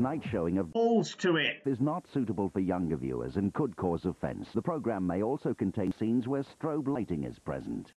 Night showing of balls to it. is not suitable for younger viewers and could cause offence. The program may also contain scenes where strobe lighting is present.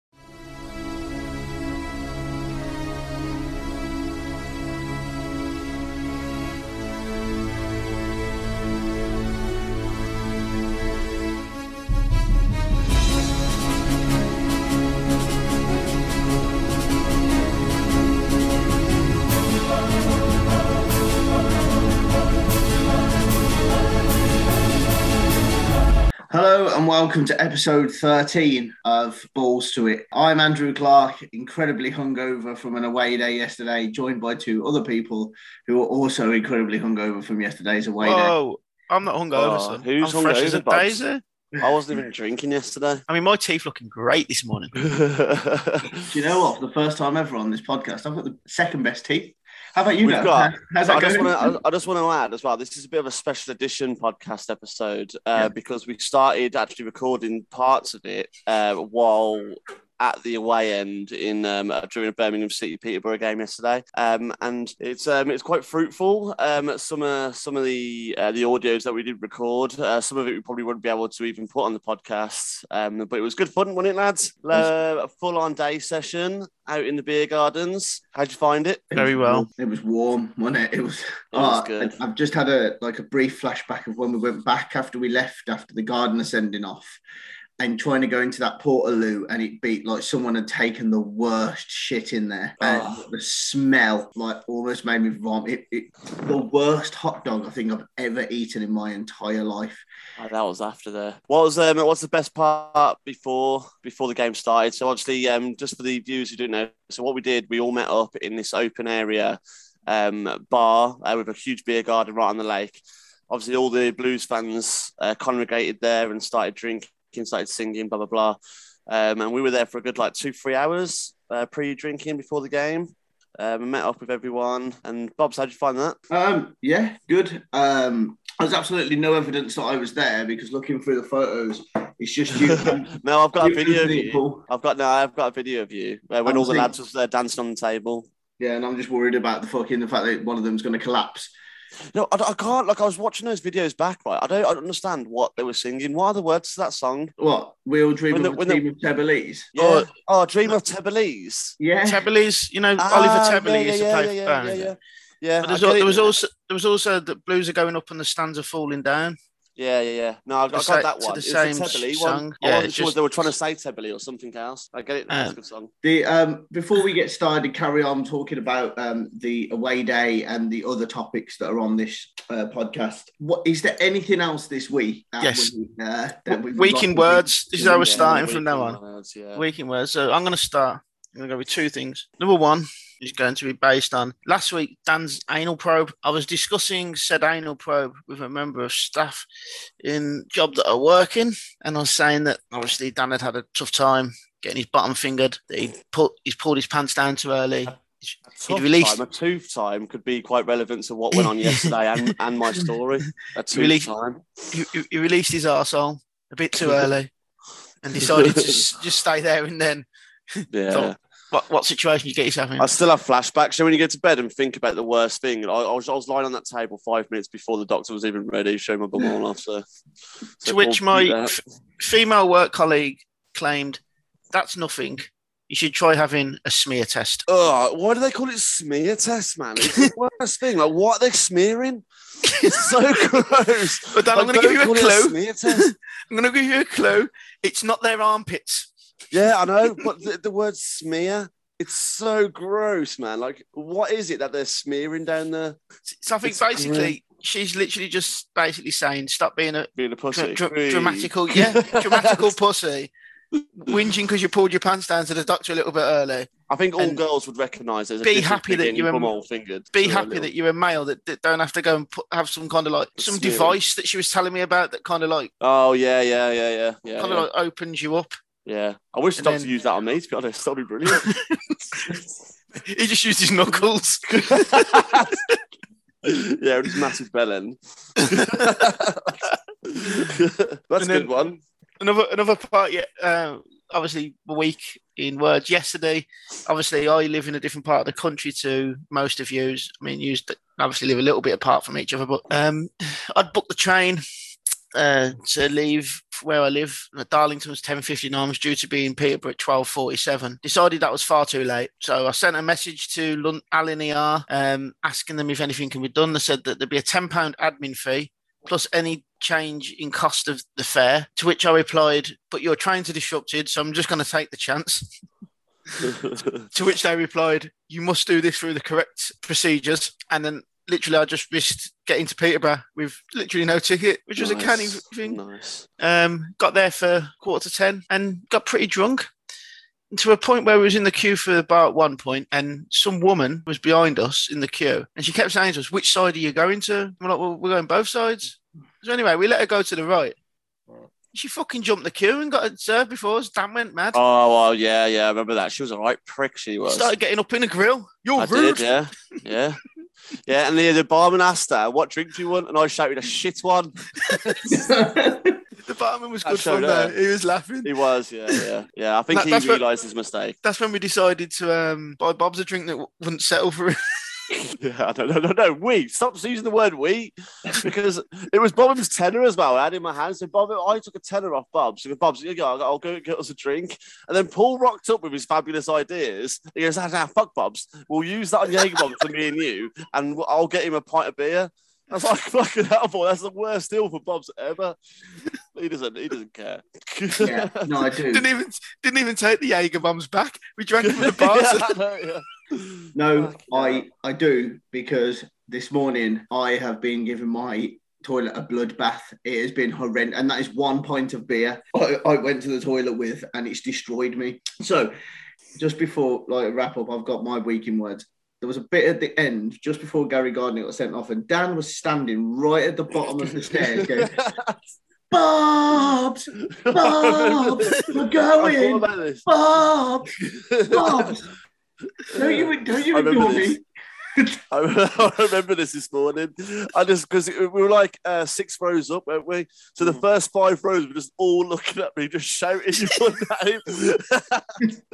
Welcome to episode 13 of Balls to It. I'm Andrew Clark, incredibly hungover from an away day yesterday, joined by two other people who are also incredibly hungover from yesterday's away day. Whoa, I'm not hungover, Oh, son. who's I'm fresh as a hungover, daisy. I wasn't even drinking yesterday. I mean, my teeth looking great this morning. Do you know what? For the first time ever on this podcast, I've got the second best teeth. How about you, We've Dan? got- How's that I just going? want to. I just want to add as well. This is a bit of a special edition podcast episode uh, Yeah. because we started actually recording parts of it uh, while at the away end in um, during a Birmingham City Peterborough game yesterday, um, and it's um, it's quite fruitful. Um, some uh, some of the uh, the audios that we did record, uh, some of it we probably wouldn't be able to even put on the podcast, um, but it was good fun, wasn't it, lads? Uh, a full on day session out in the beer gardens. How'd you find it? Very well. It was warm, wasn't it? It was. It was Oh, good. I've just had a like a brief flashback of when we went back after we left after the Gardner sending off, and trying to go into that portaloo, and it beat like someone had taken the worst shit in there, and Oh. the smell like almost made me vomit. It, it, the worst hot dog I think I've ever eaten in my entire life. Oh, that was after there. What was um? What's the best part before before the game started? So obviously, um, just for the viewers who don't know, so what we did, we all met up in this open area, um, bar uh, with a huge beer garden right on the lake. Obviously, all the Blues fans uh, congregated there and started drinking, started singing, blah blah blah. Um, and we were there for a good like two three hours uh, pre-drinking before the game. Um, met up with everyone. And Bob's, how'd you find that? Um, yeah, good. Um, there's absolutely no evidence that I was there because looking through the photos, it's just you. no, I've got a video of you. I've got no, I've got a video of you uh, when all the Obviously- lads was there dancing on the table. Yeah, and I'm just worried about the fucking the fact that one of them's going to collapse. No, I, I can't. Like I was watching those videos back, right? I don't, I don't understand what they were singing. What are the words to that song? What? We all dream When of the- a when the- of Tebelese. Yeah. Oh. Oh, Dream of Tebelese. Yeah. Tebelese, you know, Ah, Oliver Tebele yeah, used to yeah, play yeah, for yeah, Birmingham. yeah, yeah. Yeah, But I there's get al- it. there was also there was also the Blues are going up and the stands are falling down. Yeah, yeah, yeah. No, I, I got sa- that to one. the It was the same Tebele song. one. Yeah, I wasn't it's sure just- they were trying to say Tebele or something else. I get it. That's Uh, a good song. The um before we get started, carry on talking about um the away day and the other topics that are on this uh, podcast. What is there anything else this week? that Yes. we, uh, that we've Week in to- words. This is how we're Yeah, starting from now on. words, yeah. Week in words. So I'm going to start. I'm going to go with two things. Number one is going to be based on last week Dan's anal probe. I was discussing said anal probe with a member of staff in job that are working, and I was saying that obviously Dan had had a tough time getting his bottom fingered. That he put he's pulled his pants down too early. A tough released- time, a tooth time could be quite relevant to what went on yesterday and, and my story. A tooth Released- time. He, he- he released his arsehole a bit too early, and decided to just stay there and then. Yeah. What, what situation you get yourself in? I still have flashbacks. So when you get to bed and think about the worst thing, I, I was I was lying on that table five minutes before the doctor was even ready, showing my bum all off. So, so to which my f- female work colleague claimed, "That's nothing. You should try having a smear test." Oh, why do they call it smear test, man? It's the worst thing. Like, what are they smearing? It's so gross. But Dan, I'm going to give you a clue. smear test. I'm going to give you a clue. It's not their armpits. Yeah, I know, but the, the word smear, it's so gross, man. Like, what is it that they're smearing down there? So I think It's basically she's literally just basically saying, "Stop being a Being a pussy. dra- dra- dramatical, yeah, dramatical pussy." Whinging because you pulled your pants down to the doctor a little bit early. I think all girls would recognise there's be happy that you're a- fingered. Be happy little- that you're a male that, that don't have to go and put, have some kind of like some Smearing. device that she was telling me about that kind of like Oh yeah, yeah, yeah, yeah, yeah. kind yeah. of like opens you up. Yeah, I wish the And doctor then- used that on me. To be honest, that'd be brilliant. He just used his knuckles. yeah, with his massive bell end. That's And a good one. another another part. Yeah, uh, obviously a week in words yesterday. Obviously, I live in a different part of the country to most of you. I mean, you obviously live a little bit apart from each other, but um, I'd booked the train uh, to leave where I live. Darlington was 10.59, was due to be in Peterborough at 12.47. Decided that was far too late. So I sent a message to Lund- Alan ER um, asking them if anything can be done. They said that there'd be a £10 admin fee plus any change in cost of the fare. To which I replied, but your trains are disrupted, so I'm just going to take the chance. to which they replied, you must do this through the correct procedures. And then literally I just risked getting to Peterborough with literally no ticket, which was a canny thing. Nice. Um, got there for quarter to ten and got pretty drunk to a point where we was in the queue for the bar at one point and some woman was behind us in the queue and she kept saying to us, which side are you going to? we're like, well, we're going both sides. So anyway, we let her go to the right. She fucking jumped the queue and got served before us. Dan went mad. Oh, well, yeah, yeah. I remember that. She was a right prick, she was. Started getting up in the grill. You're I rude. did, yeah. Yeah. Yeah, and the, the barman asked her, what drink do you want? And I shouted a shit one. The barman was I good showed fun though. He was laughing. He was, yeah, yeah. Yeah, I think That- he what- realised his mistake. That's when we decided to um, buy Bob's a drink that w- wouldn't settle for it. Yeah, no, no, no, no. We stop using the word we because it was Bob's tenner as well. I had in my hand. So Bob, I took a tenner off Bob. So Bob's, you go, I'll go get us a drink. And then Paul rocked up with his fabulous ideas. He goes, ah, nah, fuck Bob's. We'll use that on Jaeger bomb for me and you, and I'll get him a pint of beer. I was like, fucking hell, boy, that's the worst deal for Bob's ever. He doesn't, he doesn't care. yeah, no, I do. didn't even didn't even take the Jaeger bombs back. We drank them from the bar. Yeah, I know, yeah. No, I. I do because this morning I have been giving my toilet a blood bath. It has been horrendous, and that is one pint of beer I, I went to the toilet with, and it's destroyed me. So, just before like wrap up, I've got my week in words. There was a bit at the end just before Gary Gardner got sent off, and Dan was standing right at the bottom of the stairs, going, "Bobs, Bobs, we're going. Bobs, Bobs." Don't you, don't you I remember ignore this. me. I I remember this this morning. I just because we were like uh, six rows up, weren't we? So the first five rows were just all looking at me, just shouting your name.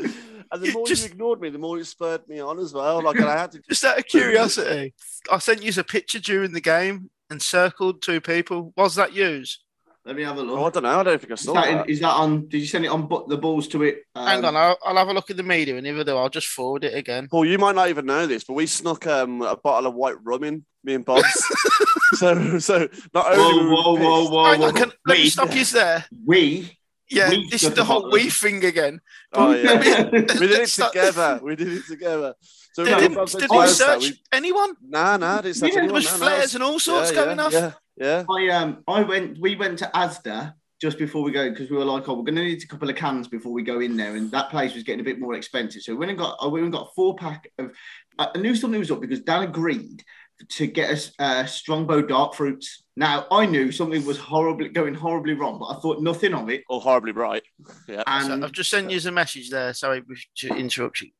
and the more Just- you ignored me, the more it spurred me on as well. Like and I had to. Just out of curiosity, I sent you a picture during the game and circled two people. Was that yours? Let me have a Oh, I don't know. I don't think I Is saw that, that. in, is that on? Did you send it on bu- the balls to it? Um, Hang on, I'll, I'll have a look at the media, and if I do, I'll just forward it again. Paul, you might not even know this, but we snuck um, a bottle of white rum in, me and Bob's. so, so not only Whoa, were we whoa, whoa, pissed- whoa, Hang whoa! on, can, let me stop you there. we, Yeah, We this is the whole bottle. we thing again. Oh yeah. we did it together. We did it together. So Did, me and did, Bob said did to you that search anyone? Nah, nah, didn't search Yeah, there anyone. There was nah, nah, flares and all sorts yeah, going yeah, off. Yeah, yeah. I um, I went. We went to Asda just before we go because we were like, oh, we're going to need a couple of cans before we go in there, and that place was getting a bit more expensive. So we went and got. I went and got a four pack of. I knew something was up because Dan agreed to get us uh, Strongbow dark fruits. Now I knew something was horribly going horribly wrong, but I thought nothing of it. Or horribly right. Yeah. So And I've just sent you a message there. Sorry to interrupt you.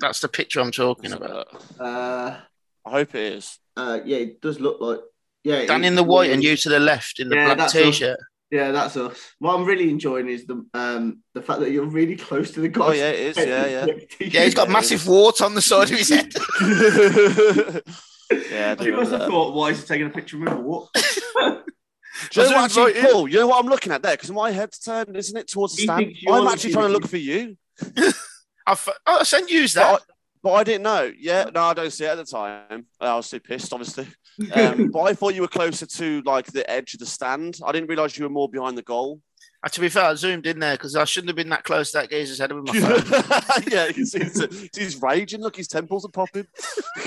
That's the picture I'm talking about. uh, I hope it is. uh, yeah, it does look like yeah. Dan in the white and you to the left in the Yeah, black t-shirt. Yeah, that's us. What I'm really enjoying is the um the fact that you're really close to the guy. Oh yeah, it is. Yeah, yeah. Yeah, he's got massive warts on the side of his head. yeah, I do must have thought, why is he taking a picture of me? What? Do you know what, actually, right Paul, you know what I'm looking at there? Because my head's turned, isn't it, towards the He stand? I'm actually trying to look for you, I, f- oh, I sent you but that. I, but I didn't know. Yeah, no, I don't see it at the time. I was too pissed, obviously. Um, but I thought you were closer to like the edge of the stand. I didn't realise you were more behind the goal. Uh, to be fair, I zoomed in there because I shouldn't have been that close to that geezer's head with my phone. yeah, you can see he's, he's raging. Look, his temples are popping.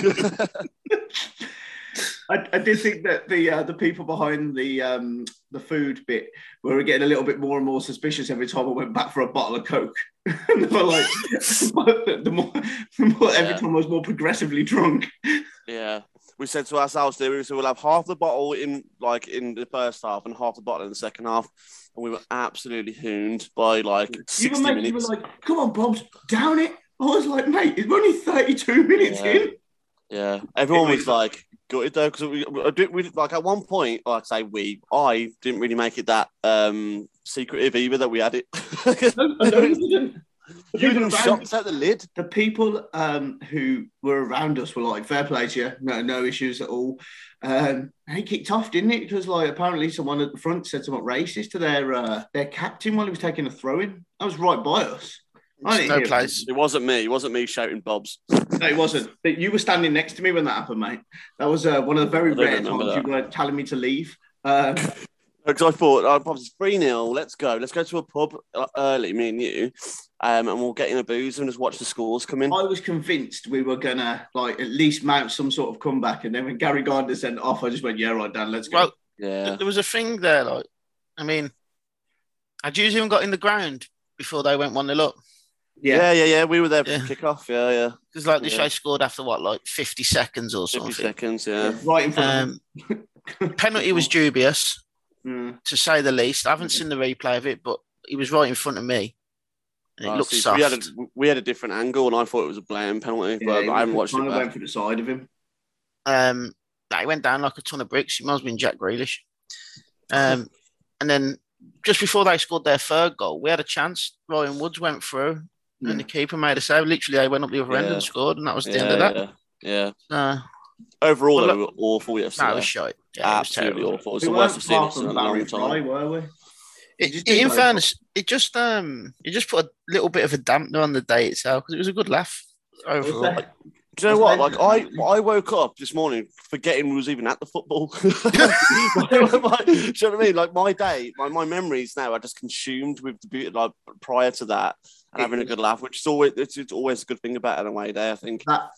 I, I did think that the uh, the people behind the um the food bit were getting a little bit more and more suspicious every time I went back for a bottle of Coke. and they were like, the more, the more every Yeah. time I was more progressively drunk. yeah, we said to ourselves, "There, we said we'll have half the bottle in like in the first half and half the bottle in the second half." And we were absolutely hooned by like You were, sixty making, you were minutes. like, come on, Bobs, down it. I was like, mate, it's only 32 minutes Yeah. in. Yeah, everyone was was- like gutted though because we, we, we like at one point, like I say we, I didn't really make it that um secretive either that we had it. No, no, you didn't. The people shots out the lid. the people um, who were around us were like, fair play to you, no, no issues at all. Um, and he kicked off, didn't it? Because like apparently someone at the front said something racist to their uh, their captain while he was taking a throw in. That was right by us. I no hear it. place. It wasn't me. It wasn't me shouting Bobs. No, it wasn't. But You were standing next to me when that happened, mate. That was uh, one of the very rare remember times you were telling me to leave. Um, Because I thought, oh, Bob's 3 0. Let's go. Let's go to a pub uh, early, me and you, um, and we'll get in a booze and just watch the scores come in. I was convinced we were gonna like at least mount some sort of comeback, and then when Gary Gardner sent off, I just went, "Yeah, right, Dan, let's go." Well, Yeah. there was a thing there, like, I mean, had you even got in the ground before they went 1 0 up? Yeah, yeah, yeah. We were there for Yeah. kickoff. Yeah, yeah. Because, like, the Yeah. show scored after what, like 50 seconds or 50 something. seconds. Yeah. right in front Um, penalty was dubious, of him. to say the least. I haven't seen the replay of it, but he was right in front of me. And it Oh, looked see, soft. we, had a, we had a different angle, and I thought it was a blatant penalty, Yeah, but he I haven't watched it kind of back. went for the side of him. Um, nah, he went down like a ton of bricks. He must have been Jack Grealish. Um, and then just before they scored their third goal, we had a chance. Ryan Woods went through, and the keeper made a save. Literally, they went up the other end and scored, and that was the yeah, end of that. Yeah. yeah. Uh, Overall, Well, though, we were awful yesterday. that was shite. Yeah, it was Absolutely terrible. awful. It's We the worst I've seen far us in a long Barry Fry, time. were we? It, just it- in go fairness, it just um, it just put a little bit of a dampener on the day itself because it was a good laugh overall. Was there? Do you know what? Like I, I woke up this morning forgetting we was even at the football. My- my- do you know what I mean? Like my day, my, my memories now are just consumed with the beauty. Like prior to that, and having a good laugh, which is always it's, it's always a good thing about an away day. I think. That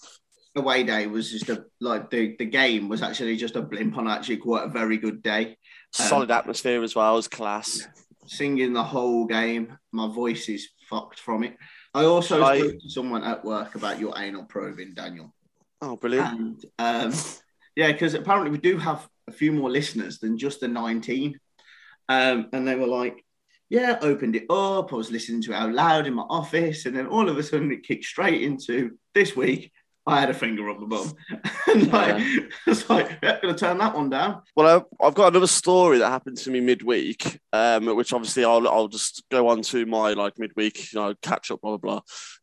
away day was just a like the, the game was actually just a blimp on actually quite a very good day. Solid atmosphere as well as class. Singing the whole game, my voice is fucked from it. I also I- spoke to someone at work about your anal probing, Daniel. Oh, brilliant! And um, yeah, because apparently we do have a few more listeners than just the 19. Um, and they were like, yeah, opened it up. I was listening to it out loud in my office. And then all of a sudden it kicked straight into this week. I had a finger up the bum. and like, Yeah. it's like, yeah, gonna turn that one down. Well, I- I've got another story that happened to me midweek, um, which obviously I'll, I'll just go on to my like midweek, you know, catch up, blah blah blah.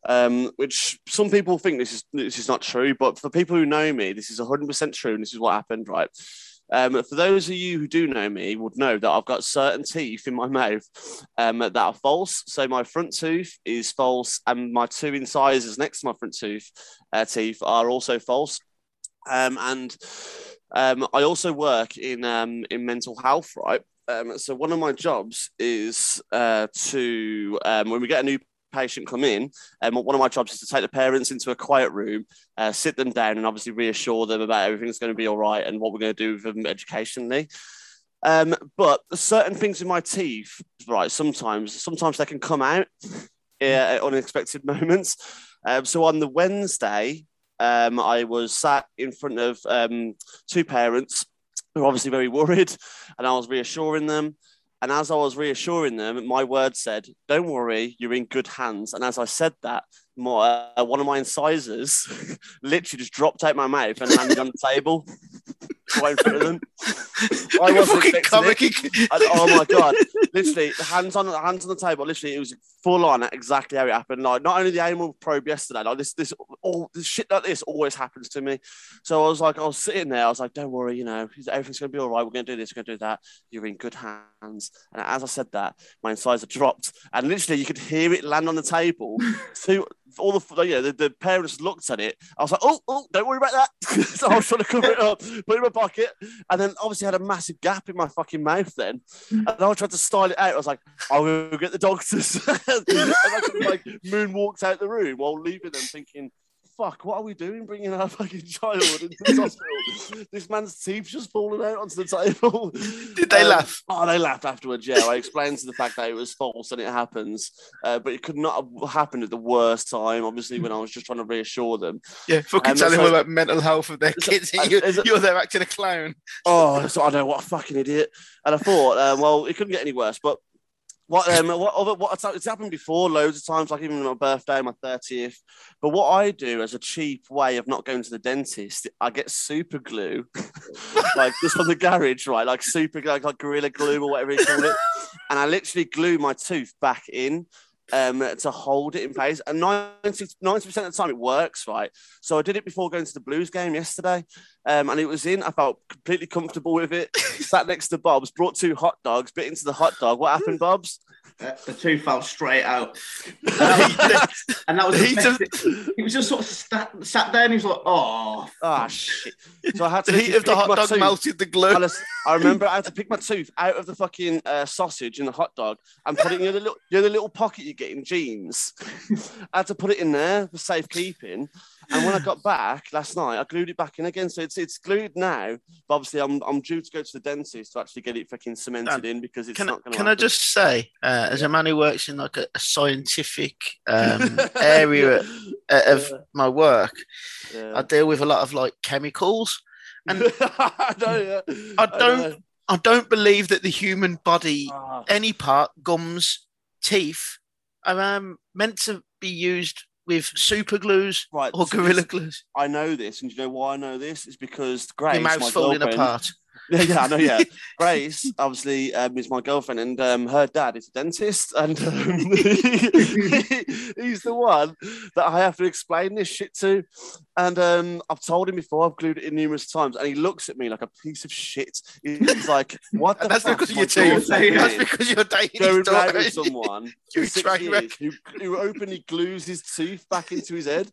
Um, which some people think this is this is not true, but for people who know me, this is hundred percent true, and this is what happened, right? Um, for those of you who do know me, would know that I've got certain teeth in my mouth um, that are false. So my front tooth is false, and my two incisors next to my front tooth uh, teeth are also false. Um, and um, I also work in um, in mental health, right? Um, so one of my jobs is uh, to when we get a new patient come in, um, one of my jobs is to take the parents into a quiet room, uh, sit them down, and obviously reassure them about everything's going to be all right and what we're going to do with them educationally. Um, but certain things in my teeth, right? Sometimes, sometimes they can come out uh, at unexpected moments. Um, so on the Wednesday, um, I was sat in front of um, two parents who were obviously very worried, and I was reassuring them. And as I was reassuring them, my word said, "Don't worry, you're in good hands." And as I said that, my, uh, one of my incisors literally just dropped out my mouth and landed on the table right in front. I wasn't expecting it. And, oh my god! Literally, the hands on the hands on the table. Literally, it was full on exactly how it happened. Like not only the animal probe yesterday, like this, this, all this shit like this always happens to me. So I was like, I was sitting there. I was like, don't worry, you know, everything's gonna be all right. We're gonna do this. We're gonna do that. You're in good hands. And as I said that, my incisor dropped, and literally, you could hear it land on the table. Two, all the, you know, the, the parents looked at it. I was like, oh, oh, don't worry about that. so I was trying to cover it up, put it in my pocket, and then obviously had a massive gap in my fucking mouth. Then, mm. and I tried to style it out. I was like, I'll go get the doctors. and I just, like moonwalked out the room while leaving them, thinking. Fuck, what are we doing bringing our fucking child into this hospital? this man's teeth just falling out onto the table. Did they Um, laugh? Oh, they laughed afterwards. Yeah, I explained to the fact that it was false and it happens, uh, but it could not have happened at the worst time. Obviously, when I was just trying to reassure them. Yeah, fucking Um, tell them about mental health of their kids. uh, You're, is it- you're there acting a clown. Oh, so I know what a fucking idiot. And I thought, um, well, it couldn't get any worse. But What um what other what it's, it's happened before loads of times, like even my birthday, my thirtieth. But what I do as a cheap way of not going to the dentist, I get super glue, like just from the garage, right? Like super like, like gorilla glue or whatever you call it, and I literally glue my tooth back in um, to hold it in place. And 90, percent of the time it works, right? So I did it before going to the Blues game yesterday. Um, and it was in. I felt completely comfortable with it. Sat next to Bob's, brought two hot dogs, bit into the hot dog. What happened, Bob's? The two fell straight out. And that was, and that was the best he was just sort of sat, sat there and he was like, oh, oh shit. So I had to The heat of the hot dog tooth. melted the glue. I, just- I remember I had to pick my tooth out of the fucking uh, sausage in the hot dog and put it in the little, you know, the little pocket you get in jeans. I had to put it in there for safekeeping. And when I got back last night, I glued it back in again. So it's it's glued now. But obviously, I'm, I'm due to go to the dentist to actually get it fucking cemented in because it's can't. going to can I just say, uh, as a man who works in like a, a scientific um, area uh, of my work, I deal with a lot of like chemicals. and- I yeah. I don't, I don't believe that the human body, Ah. any part, gums, teeth, are um, meant to be used with super glues Right, or gorilla this- glues. I know this, and you know why I know this? It's because Grace, Your my mouth's falling girlfriend- apart. Yeah, yeah, I know. Yeah, Grace obviously um, is my girlfriend, and um, her dad is a dentist, and um, he's the one that I have to explain this shit to. And um, I've told him before, I've glued it in numerous times, and he looks at me like a piece of shit. He's like, "What the that's fuck because of my your teeth. That's because you're dating Going daughter. with someone You six train wreck. years who, who openly glues his tooth back into his head.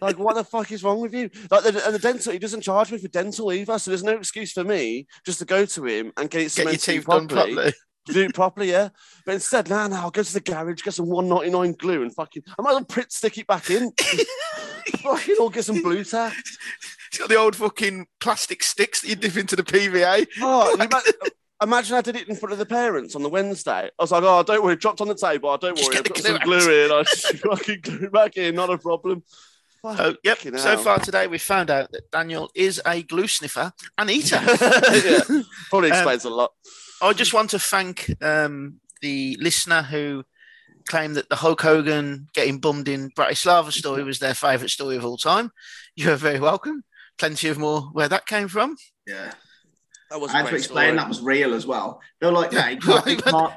Like, what the fuck is wrong with you? Like, the, and the dental, he doesn't charge me for dental either, so there's no excuse for me just to go to him and get it Get your cemented teeth done properly, properly. do it properly, yeah. But instead, nah, nah, I'll go to the garage, get some 199 glue, and fucking, I might as well print stick it back in. fucking, or get some Blu Tack. It's got the old fucking plastic sticks that you dip into the PVA. Oh, ima- imagine I did it in front of the parents on the Wednesday. I was like, oh, don't worry, it dropped on the table. Oh, don't Just worry, I've got some glue out." glue in. I just fucking glue it back in, not a problem. So, yep. So hell. far today, we found out that Daniel is a glue sniffer and eater. yeah, probably Um, explains a lot. I just want to thank um, the listener who claimed that the Hulk Hogan getting bummed in Bratislava story was their favourite story of all time. You are very welcome. Plenty of more where that came from. yeah. That was I had to explain that was real as well. They were like, no, you can't, you can't.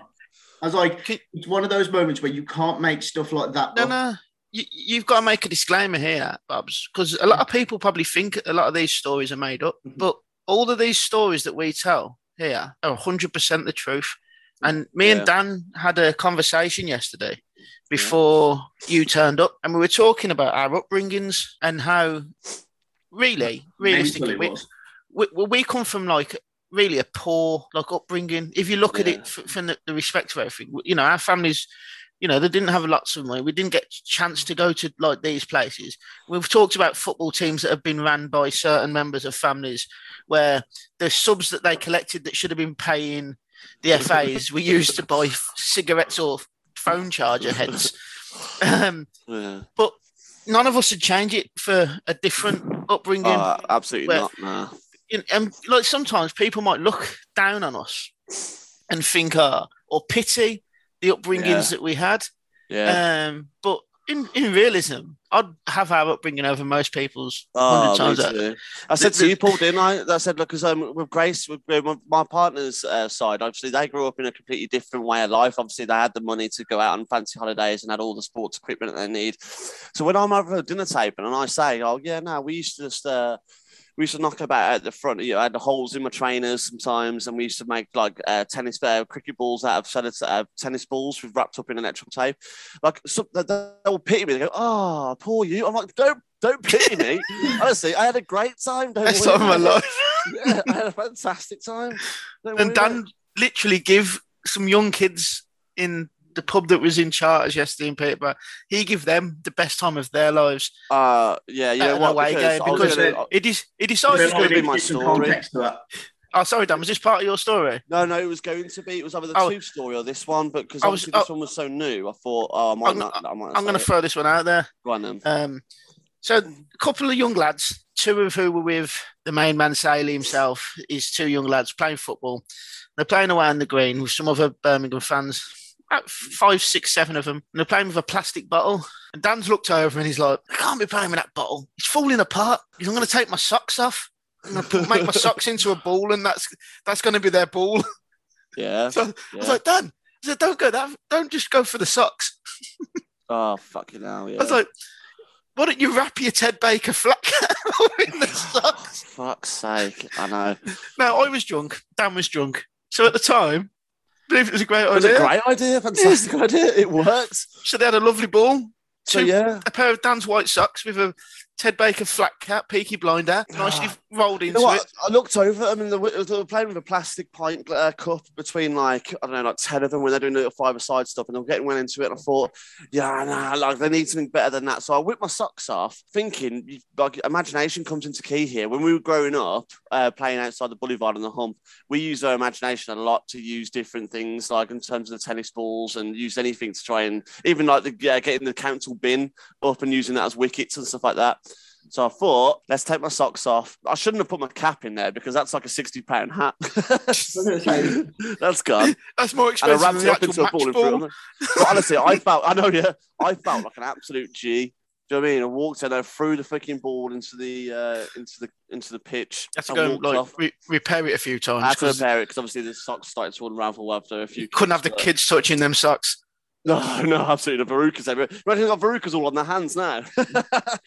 I was like, Can- it's one of those moments where you can't make stuff like that. No, up. no. You, you've got to make a disclaimer here, Bobs, because a lot of people probably think a lot of these stories are made up, Mhm. but all of these stories that we tell here are 100% the truth. And me Yeah. and Dan had a conversation yesterday before you turned up, and we were talking about our upbringings and how, really, realistically, we, we, we come from like really a poor like upbringing. If you look at it f- from the, the respect of everything, you know, our families, you know, they didn't have lots of money. We didn't get chance to go to like these places. We've talked about football teams that have been ran by certain members of families where the subs that they collected that should have been paying the FAs were used to buy cigarettes or phone charger heads. Um, Yeah. but none of us would change it for a different upbringing Oh, absolutely Well- not. Nah. you know, and like sometimes people might look down on us and think, uh, or pity the upbringings Yeah. that we had. Yeah. Um, but in, in realism, I'd have our upbringing over most people's Oh, hundred times. me too. I said to you, Paul, didn't I? I said, look, because um, with Grace, with, with my- partner's uh, side, obviously they grew up in a completely different way of life. Obviously, they had the money to go out on fancy holidays and had all the sports equipment that they need. So when I'm over at dinner table and I say, oh yeah, no, we used to just. Uh, we used to knock about at the front. You know, I had the holes in my trainers sometimes, and we used to make like uh, tennis, uh, cricket balls out of uh, tennis balls with wrapped up in electrical tape. Like, so, they, they will pity me. They go, "Oh, poor you." I'm like, "Don't, don't pity me." Honestly, I had a great time. Don't Best time of my life. Yeah, I had a fantastic time. Don't And Dan literally give some young kids in the pub that was in charters yesterday in Peterborough. He give them the best time of their lives. it. Uh, yeah, you at know an what? away Because game because gonna, it is It But decided. This is gonna be my to give some story. context to that. Oh, sorry, Dan. Was this part of your story? no, no, it was going to be. It was either the Oh. tooth story or this one, but because I was- obviously this oh. one was so new, I thought, oh, I might I'm- not. I might I'm going to throw this one out there. Go on then. Um, so a couple of young lads, two of who were with the main man Saley himself, is two young lads playing football. They're playing away on the green with some other Birmingham fans. About five, six, seven of them, and they're playing with a plastic bottle. And Dan's looked over and he's like, I can't be playing with that bottle. It's falling apart. He's, I'm going to take my socks off. And I'm going to make my socks into a ball, and that's that's going to be their ball. Yeah. So I was like, Dan, I said, don't go that. Don't just go for the socks. oh fucking hell, yeah. I was like, why don't you wrap your Ted Baker flat in the oh, socks? Fuck's sake, I know. Now, I was drunk. Dan was drunk. So at the time, believe it was a great idea. It was a great idea, fantastic idea. It worked. So they had a lovely ball. So Two- yeah, a pair of Dan's white socks with a Ted Baker flat cap, peaky blinder, nicely rolled You into know what? it. I looked over them and they were, they were playing with a plastic pint uh, cup between like I don't know, like ten of them when they're doing little five side stuff, and they were getting well into it. And I thought, yeah, nah, like they need something better than that. So I whipped my socks off, thinking like imagination comes into key here. When we were growing up, uh, playing outside the boulevard and the hump, we used our imagination a lot to use different things, like in terms of the tennis balls, and use anything to try and even like the uh, getting the council bin up and using that as wickets and stuff like that. So I thought, let's take my socks off. I shouldn't have put my cap in there because that's like a sixty pound hat. that's gone. That's more And I expensive wrapped than it up into a ball and ball. it. But honestly, I felt, I know, yeah, I felt like an absolute G. Do you know what I mean? I walked in, I threw the fucking ball into the uh, into the into the pitch. You have to go walked like re- repair it a few times. I had to repair it because obviously the socks started to unravel after a few. you couldn't have the kids touching them socks. No, no, absolutely. The verrucas everywhere. Imagine they've got verrucas all on their hands now.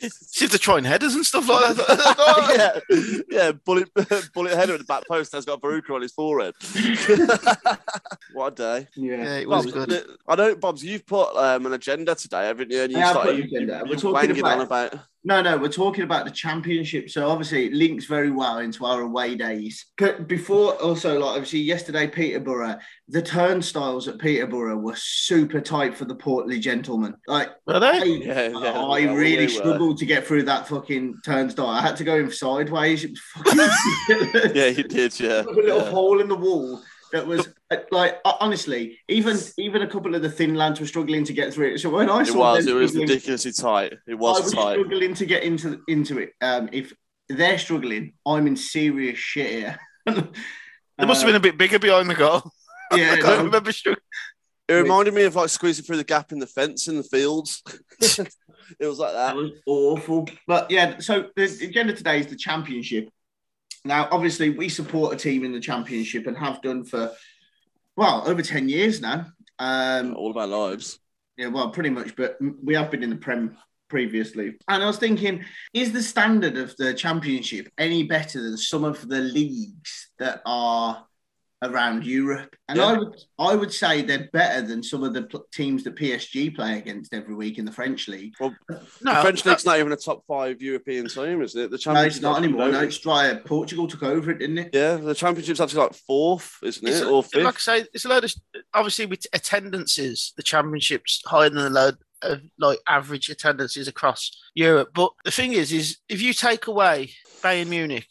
See if they're trying headers and stuff like that. yeah, yeah. Bullet, bullet header at the back post has got a verruca on his forehead. what a day! Yeah. yeah, it was Bobs, good. I know, Bobs. You've put um, an agenda today, haven't you? And you I have started put an agenda. you, We're you talking about- on about. No, no, we're talking about the championship. So obviously it links very well into our away days. C- Before also, like obviously yesterday, Peterborough, the turnstiles at Peterborough were super tight for the portly gentlemen. Like Were they? I, Yeah, yeah, I yeah, really we were. struggled to get through that fucking turnstile. I had to go in sideways. It was fucking Yeah, you did. Yeah, a little yeah. hole in the wall that was like uh, honestly, even even a couple of the thin lads were struggling to get through it. So when I It saw was. them It was ridiculously tight. It was, I was was tight. struggling to get into into it. Um, if they're struggling, I'm in serious shit here. They must have been a bit bigger behind the goal. yeah, I can't no, remember. stru- It reminded me of like squeezing through the gap in the fence in the fields. it was like that that. was awful. But yeah, so the agenda today is the championship. Now, obviously, we support a team in the championship and have done for well over ten years now. Um, All of our lives. Yeah, well, pretty much, but we have been in the Prem previously. And I was thinking, is the standard of the championship any better than some of the leagues that are around Europe? And I would I would say they're better than some of the pl- teams that PSG play against every week in the French league. No, the French uh, league's not even a top five European team, is it? The No, championship it's not anymore. No, it's dry. Portugal took over it, didn't it? Yeah, the championship's actually like fourth, isn't It's it? a- or fifth? like I say, it's a load of obviously with attendances. The championship's higher than the load of like average attendances across Europe. But the thing is, is if you take away Bayern Munich,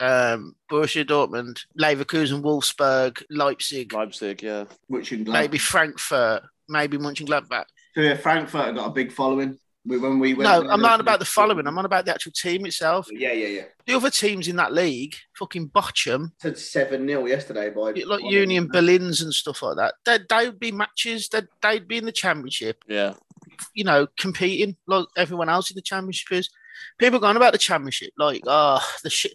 um, Borussia Dortmund, Leverkusen, Wolfsburg, Leipzig, Leipzig, yeah. Which maybe Frankfurt, maybe Mönchengladbach. So yeah, Frankfurt have got a big following. We, when we went No, I'm they- not about the following. I'm on about the actual team itself. Yeah, yeah, yeah. The other teams in that league, fucking botch 'em. Said seven 0 yesterday by like by- Union Berlin's and stuff like that. They'd, they'd be matches. They'd, they'd be in the championship. Yeah. you know, competing like everyone else in the championship is. People going about the championship like, oh, the shit.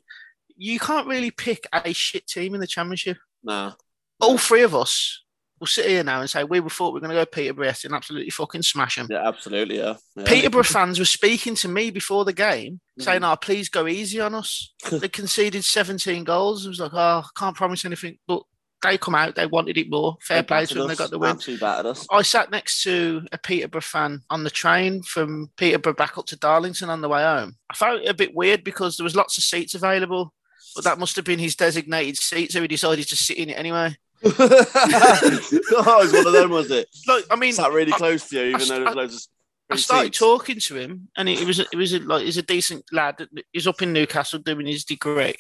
You can't really pick a shit team in the championship. Nah. All three of us will sit here now and say we were thought we were going to go Peterborough and absolutely fucking smash them. Yeah, absolutely, yeah. yeah. Peterborough fans were speaking to me before the game, saying, Mhm. "Oh, please go easy on us." they conceded 17 goals. It was like, "Oh, I can't promise anything," but they come out. They wanted it more. Fair They play to them. They got the win. Absolutely battered us. I sat next to a Peterborough fan on the train from Peterborough back up to Darlington on the way home. I found it a bit weird because there was lots of seats available, but that must have been his designated seat, so he decided to sit in it anyway. oh, it was one of them, was it? Like, I mean, Sat really I- close to you, even I- though there's loads of. I started seats. talking to him, and he was he was a, like he's a decent lad. He's up in Newcastle doing his degree,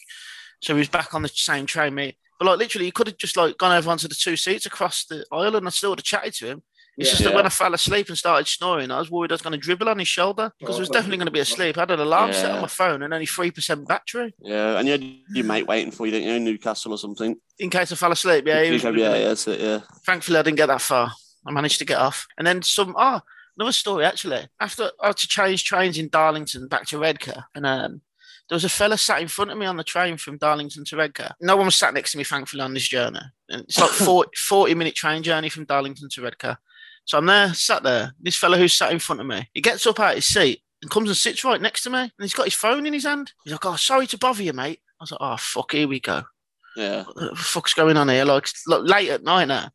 so he's back on the same train mate. But like literally, he could have just like gone over onto the two seats across the aisle, and I still would have chatted to him. It's Yeah. just that Yeah. when I fell asleep and started snoring, I was worried I was going to dribble on his shoulder because I was Oh, definitely going to be asleep. I had an alarm set on my phone and only three percent battery Yeah, and you had your mate waiting for you, didn't you, in Newcastle or something? in case I fell asleep. Yeah, was yeah, yeah, that's it, yeah. Thankfully, I didn't get that far. I managed to get off. And then some, oh, another story actually. After I had to change trains in Darlington back to Redcar, and um, there was a fella sat in front of me on the train from Darlington to Redcar. No one was sat next to me, thankfully, on this journey. And it's like 40, 40 minute train journey from Darlington to Redcar. So I'm there, sat there. This fella who's sat in front of me, he gets up out of his seat and comes and sits right next to me. And he's got his phone in his hand. He's like, Oh, sorry to bother you, mate. I was like, Oh, fuck, here we go. Yeah. What the fuck's going on here? Like, like late at night now.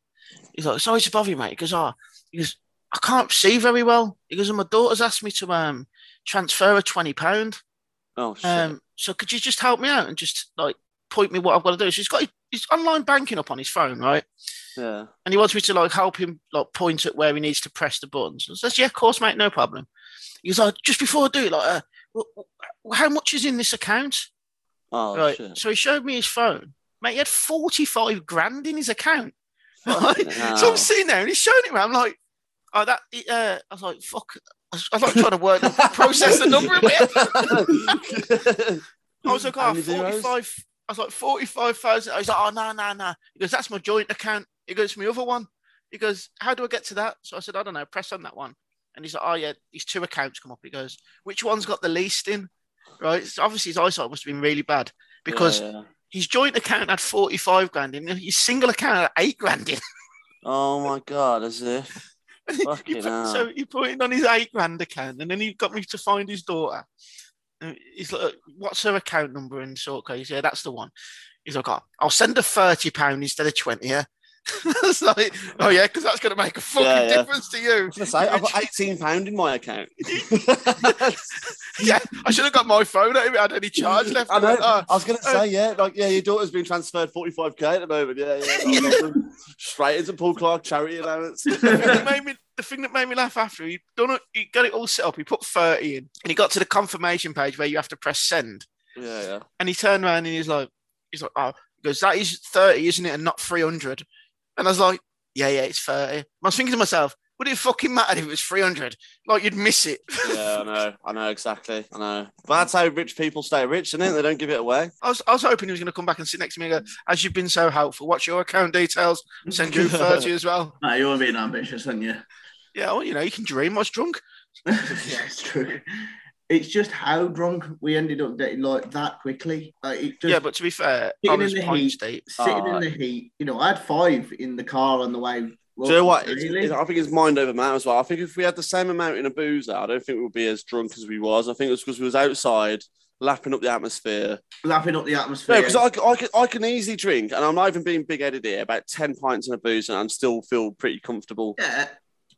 He's like, Sorry to bother you, mate. He goes, Oh, he goes, I can't see very well. He goes, and my daughter's asked me to um transfer a £20. Oh shit. Um, so could you just help me out and just like point me what I've got to do? So he's got his, his online banking up on his phone, right? yeah. And he wants me to like help him like point at where he needs to press the buttons. I says, yeah, of course, mate, no problem. He oh, just before I do it, like, uh, w- w- how much is in this account? Oh right. shit. So he showed me his phone. Mate, he had 45 grand in his account. Right? So. I'm sitting there and he's showing it me. I'm like, oh, that, uh, I was like, fuck. I was, I was like trying to work, process the number in my head. I was like, oh, many 45. I was like, 45,000. I was like, oh, no, no, no. He goes, that's my joint account. He goes, my other one. He goes, how do I get to that? So I said, I don't know, press on that one. And he's like, oh, yeah, these two accounts come up. He goes, which one's got the least in? Right. So obviously his eyesight must have been really bad because Yeah, yeah. his joint account had 45 grand in, his single account had eight grand in. Oh my god, is it? He put- so he put it on his eight grand account, and then he got me to find his daughter. And he's like, "What's her account number and sort code?" He's, yeah, that's the one. He's like, oh, "I'll send her thirty pound instead of twenty. Yeah." it's like, oh yeah, because that's going to make a fucking Yeah, yeah. difference to you. Say, I've got eighteen pound in my account. yeah, I should have got my phone out if it had any charge left. I know. Oh, I was gonna say, uh, yeah, like yeah, your daughter's been transferred forty five k at the moment. Yeah, yeah, no problem. straight into Paul Clark charity allowance. the thing that made me the thing that made me laugh after he done it, he got it all set up. He put thirty in, and he got to the confirmation page where you have to press send. yeah, yeah. And he turned around and he's like, he's like, oh, he goes, that is 30, isn't it? And not 300. And I was like, yeah, yeah, it's 30. I was thinking to myself, would it fucking matter if it was 300? Like, you'd miss it. Yeah, I know, I know exactly, I know. But that's how rich people stay rich, isn't it? They don't give it away. I was, I was hoping he was going to come back and sit next to me and go, as you've been so helpful, what's your account details? Send you 30 as well. No, you're being ambitious, aren't you? Yeah, well, you know, you can dream. I was drunk. yeah, it's true. It's just how drunk we ended up getting like that quickly. Like, it just, yeah, but to be fair, I sitting was in the heat. state. sitting Oh. in the heat. You know, I had five in the car on the way. Do you know what? Really? it's- I think it's mind over matter as well. I think if we had the same amount in a boozer, I don't think we would be as drunk as we was. I think it was because we was outside, lapping up the atmosphere. lapping up the atmosphere. No, because I, I, can, I can easily drink, and I'm not even being big-headed here, about 10 pints in a boozer, and I'm still feel pretty comfortable. yeah,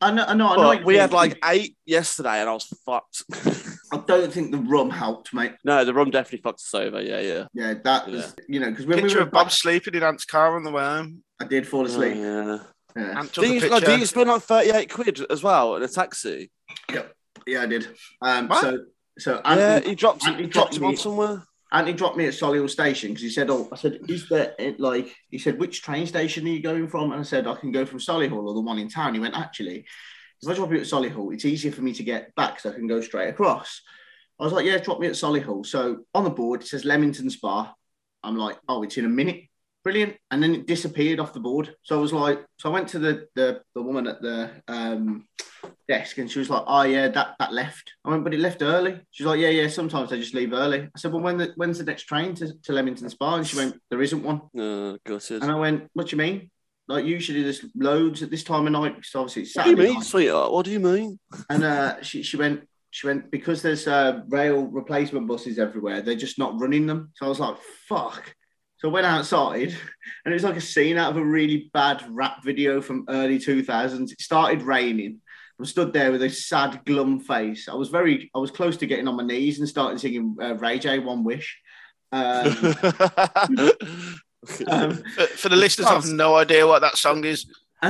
I know. I know. I know we you had like eight yesterday, and I was fucked. I don't think the rum helped, mate. no, the rum definitely fucked us over. Yeah, yeah. Yeah, that was you know because when Picture we were of Bob sleeping in Ant's car on the way home. I did fall Oh, asleep. yeah. yeah. Ant took a Didn't you, picture. like, didn't you spend like 38 quid as well in a taxi? Yep. yeah, I did. Um, What? so so yeah, he dropped, Anthony dropped dropped him off me- somewhere. he dropped me at Solihull Station because he said, "Oh, I said, is there eh, like?" He said, "Which train station are you going from?" And I said, "I can go from Solihull or the one in town." He went, "Actually, if I drop you at Solihull, it's easier for me to get back, so I can go straight across." I was like, "Yeah, drop me at Solihull." So on the board it says Leamington Spa. I'm like, "Oh, it's in a minute." Brilliant, and then it disappeared off the board. So I was like, so I went to the the, the woman at the um, desk, and she was like, "Oh yeah, that that left." I went, "But it left early." She's like, "Yeah, yeah. Sometimes I just leave early." I said, "Well, when the, when's the next train to, to Leamington Spa?" And she went, "There isn't one." No, gutted. And I went, "What do you mean?" Like usually there's loads at this time of night. because obviously it's What do you mean, night. sweetheart? What do you mean? And uh, she she went she went because there's uh, rail replacement buses everywhere. They're just not running them. So I was like, "Fuck." So I went outside, and it was like a scene out of a really bad rap video from early 2000s. It started raining. I stood there with a sad, glum face. I was very, I was close to getting on my knees and starting singing uh, Ray J One Wish. Um, um, For, for the listeners, I have no idea what that song is.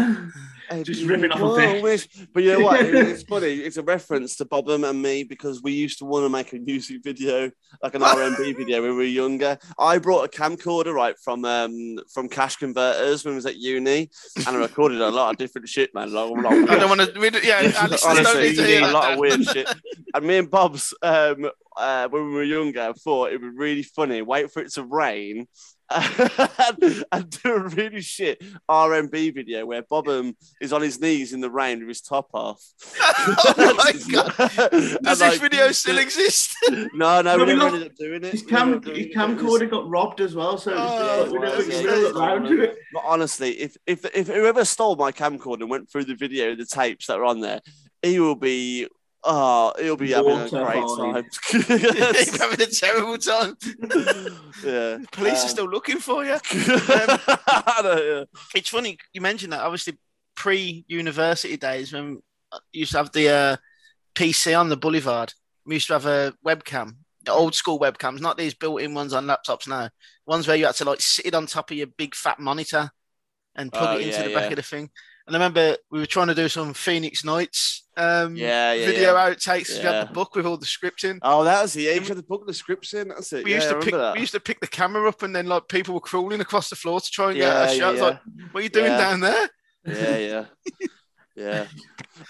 Just ripping off a Whoa, wish- But you know what? It's funny. It's a reference to Botham and me because we used to want to make a music video, like an R&B video when we were younger. I brought a camcorder right from um, from Cash Converters when I was at uni, and I recorded a lot of different shit, man. Like, like- I don't want to. Yeah, our listeners don't Honestly, need to hear a lot of weird shit. And me and Bob's, um, uh, when we were younger, thought it would be really funny. Wait for it to rain, and, and do a really shit R&B video where Bobbum is on his knees in the rain with his top off. oh my god! And, Does like, this video still exist? No, no, we No, we never look- ended up doing it. His cam never his up it. camcorder got robbed as well, so Oh, we never yeah, we yeah, never got yeah. round to it. But honestly, if if if whoever stole my camcorder and went through the video, the tapes that are on there, he will be. Oh, he'll be having a great Mortified. time. You're having a terrible time. yeah. Police Um, are still looking for you. I know, yeah. It's funny you mentioned that. Obviously, pre-university days when I used to have the uh, PC on the boulevard, we used to have a webcam, the old school webcams, not these built-in ones on laptops now. Ones where you had to like sit it on top of your big fat monitor and plug Oh, it into yeah, the back yeah. of the thing. And I remember we were trying to do some Phoenix Nights um, Yeah, yeah, video yeah. outtakes. We had the book with all the script in. Oh, that was the age of the book description. That's it. We yeah, used to pick. that. We used to pick the camera up, and then like people were crawling across the floor to try and Yeah, get a shot. Yeah. like, what are you doing Yeah. down there? Yeah, yeah, yeah.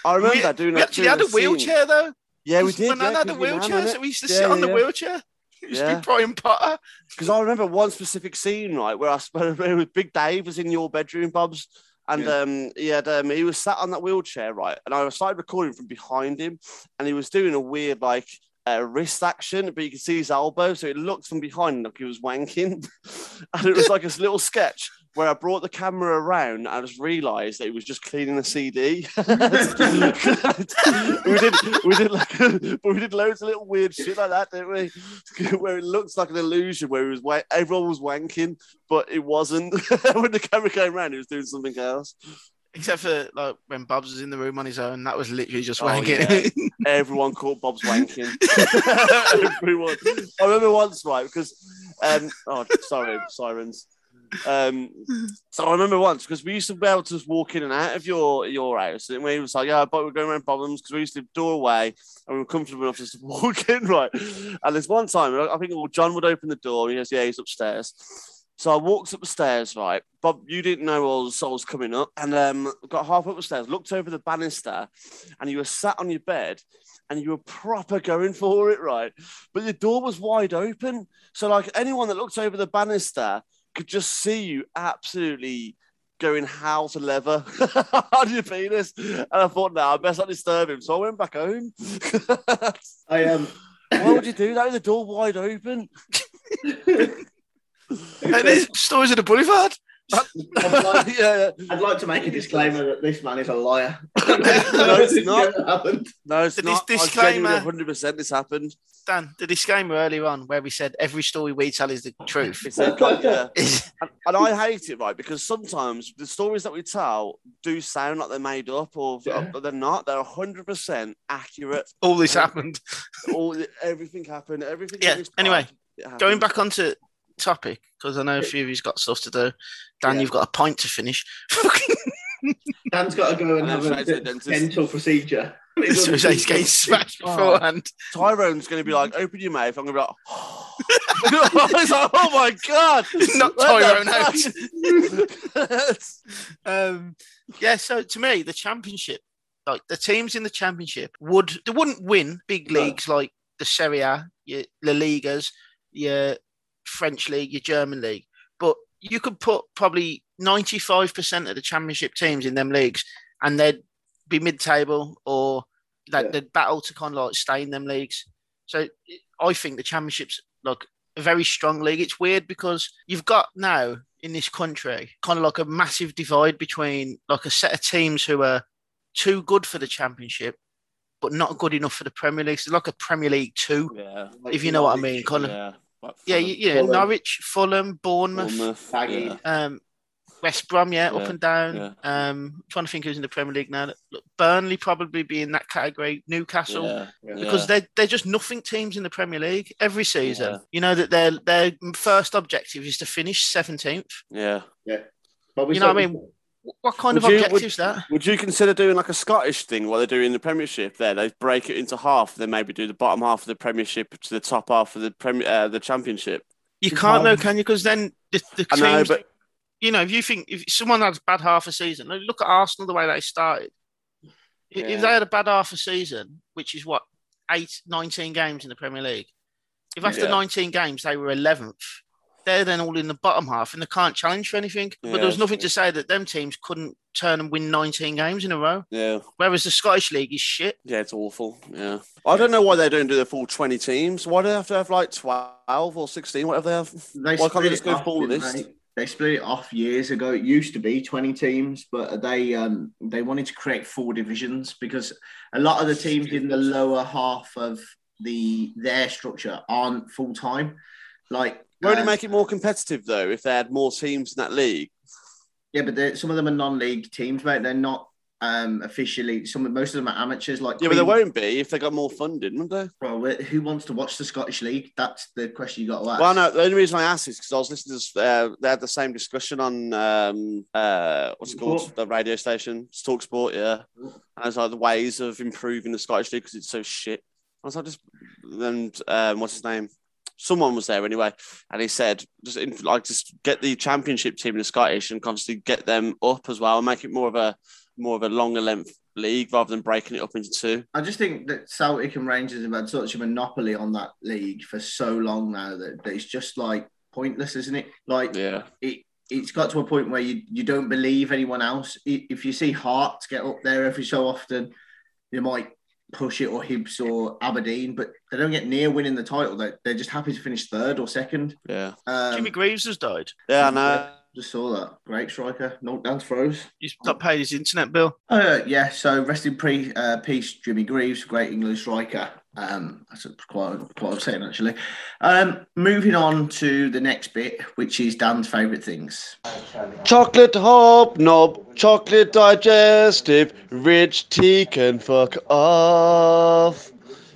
I remember we, that doing we that. actually had a wheelchair though. Yeah, we did. When I yeah, had the ran wheelchair, so we used to Yeah, sit on the wheelchair. It used to Yeah. be Brian Potter. Because I remember one specific scene, right, where I where Big Dave was in your bedroom, Bob's, and Yeah. um, he had um, he was sat on that wheelchair, right, and I started recording from behind him, and he was doing a weird like uh, wrist action, but you could see his elbow, so it looked from behind like he was wanking, and it was like this little sketch where I brought the camera around, I just realised that he was just cleaning the CD. we did, we did like, but we did loads of little weird shit like that, didn't we? where it looks like an illusion, where it was wa- everyone was wanking, but it wasn't. when the camera came around, he was doing something else. Except for like when Bobs was in the room on his own, that was literally just Oh, wanking. Everyone caught Bob's wanking. Everyone. I remember once, right? Because, um, oh, sorry, sirens. Um, so I remember once because we used to be able to just walk in and out of your your house, and we was like, yeah, but we're going around problems because we used to door away and we were comfortable enough just to walk in, right? And there's one time I think well, John would open the door. He goes, yeah, he's upstairs. So I walked up the stairs, right? Bob, you didn't know all the souls coming up, and um, got half up the stairs, looked over the banister, and you were sat on your bed, and you were proper going for it, right? But the door was wide open, so like anyone that looked over the banister could just see you absolutely going how to leather on your penis. And I thought, no, I best not disturb him. So I went back home. I um Why would you do that with the door wide open? and there's stories of the boulevard. I'd like, yeah, I'd like to make a disclaimer that this man is a liar. No, it's not. No, it's The not. dis- I disclaimer- 100% this happened. Dan, the disclaimer earlier on where we said every story we tell is the truth. It's a, yeah. and, and I hate it, right? Because sometimes the stories that we tell do sound like they're made up, or Yeah. but they're not. They're hundred percent accurate. all this happened. All everything happened. Everything. Yeah, anyway, part. Going back onto topic, because I know a few of you's got stuff to do. Dan, Yeah. you've got a pint to finish. Dan's got to go and And have a straight dentist. dental procedure. so he's getting smashed Oh. beforehand. Tyrone's going to be like, open your mouth. I'm going to be like, It's like, oh my god, Not Tyrone the out. Um, yeah, so to me, the championship, like the teams in the championship, would they wouldn't win big No. leagues like the Serie A, your La Ligas, your French league, your German league, but you could put probably ninety five percent of the championship teams in them leagues, and they'd be mid table or like Yeah. they'd battle to kind of like stay in them leagues. So I think the championship's like a very strong league. It's weird because you've got now in this country kind of like a massive divide between like a set of teams who are too good for the championship but not good enough for the Premier League. So like a Premier League two, Yeah, Like if you know what I mean. Kind of yeah. Like yeah, Fulham, you, yeah, Fulham. Norwich, Fulham, Bournemouth, Bournemouth, Baggy. yeah. um, West Brom, yeah, up and down. yeah. Um, trying to think who's in the Premier League now. Look, Burnley probably be in that category. Newcastle. Yeah, Yeah. because yeah. they're they're just nothing teams in the Premier League every season. Yeah. You know that their their first objective is to finish seventeenth. yeah. yeah. But we You know what I said- mean? What kind of Would you- objective is that? Would you consider doing like a Scottish thing while they're doing the Premiership? There, they break it into half. Then maybe do the bottom half of the Premiership to the top half of the Premier, uh, the Championship. You can't know, can you? Because then the, the I teams, know, but you know, if you think if someone has a bad half a season, look at Arsenal the way they started. Yeah. If they had a bad half a season, which is what eight, 19 games in the Premier League, if after Yeah. 19 games they were 11th, they're then all in the bottom half and they can't challenge for anything. Yeah, but there was nothing to say that them teams couldn't turn and win 19 games in a row. Yeah. Whereas the Scottish League is shit. Yeah, it's awful. Yeah. I don't know why they don't do the full 20 teams. Why do they have to have like 12 or 16, whatever they have? They Why can't split they just it go off, full didn't list? They? They split it off years ago. It used to be 20 teams, but they um, they wanted to create four divisions because a lot of the teams in the lower half of the their structure aren't full time. Like Won't it um, make it more competitive though if they had more teams in that league? yeah, but some of them are non-league teams, mate. They're not um, officially. Some most of them are amateurs. Like Yeah, but there won't be if they got more funding, wouldn't they? Well, who wants to watch the Scottish League? That's the question you got to ask. Well, no. The only reason I asked is because I was listening to uh, they had the same discussion on um, uh, what's it called Talk. the radio station, it's Talk Sport, yeah. And it's like the ways of improving the Scottish League because it's so shit. I was like, just and um, what's his name? Someone was there anyway, and he said, just in, like, just get the championship team in the Scottish and obviously get them up as well, and make it more of a more of a longer length league rather than breaking it up into two. I just think that Celtic and Rangers have had such a monopoly on that league for so long now that, that it's just like pointless, isn't it? Like Yeah, it, it's got to a point where you, you don't believe anyone else. If you see Hearts get up there every so often, you might push it or Hibs or Aberdeen, but they don't get near winning the title. They're, they're just happy to finish third or second. yeah, Um, Jimmy Greaves has died. yeah. I know. Just saw that. Great striker. Knocked down throws. He's not paid his internet bill. Uh, yeah, so rest in pre, uh, peace, Jimmy Greaves, great English striker. Um, that's quite quite upsetting actually. Um, moving on to the next bit, which is Dan's favourite things. Chocolate hobnob, chocolate digestive, rich tea can fuck off.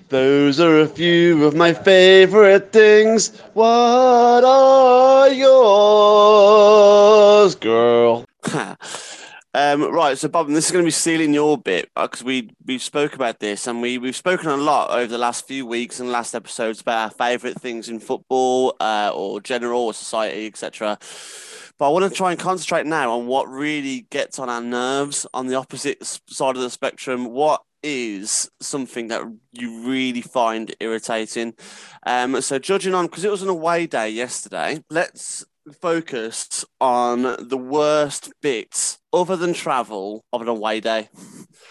Those are a few of my favorite things. What are yours, girl? um, right, so Bob, this is going to be stealing your bit because we we spoke about this and we we've spoken a lot over the last few weeks and last episodes about our favourite things in football uh, or general or society, etc. But I want to try and concentrate now on what really gets on our nerves on the opposite side of the spectrum. What is something that you really find irritating? Um, so, judging on, because it was an away day yesterday, let's focus on the worst bits other than travel of an away day.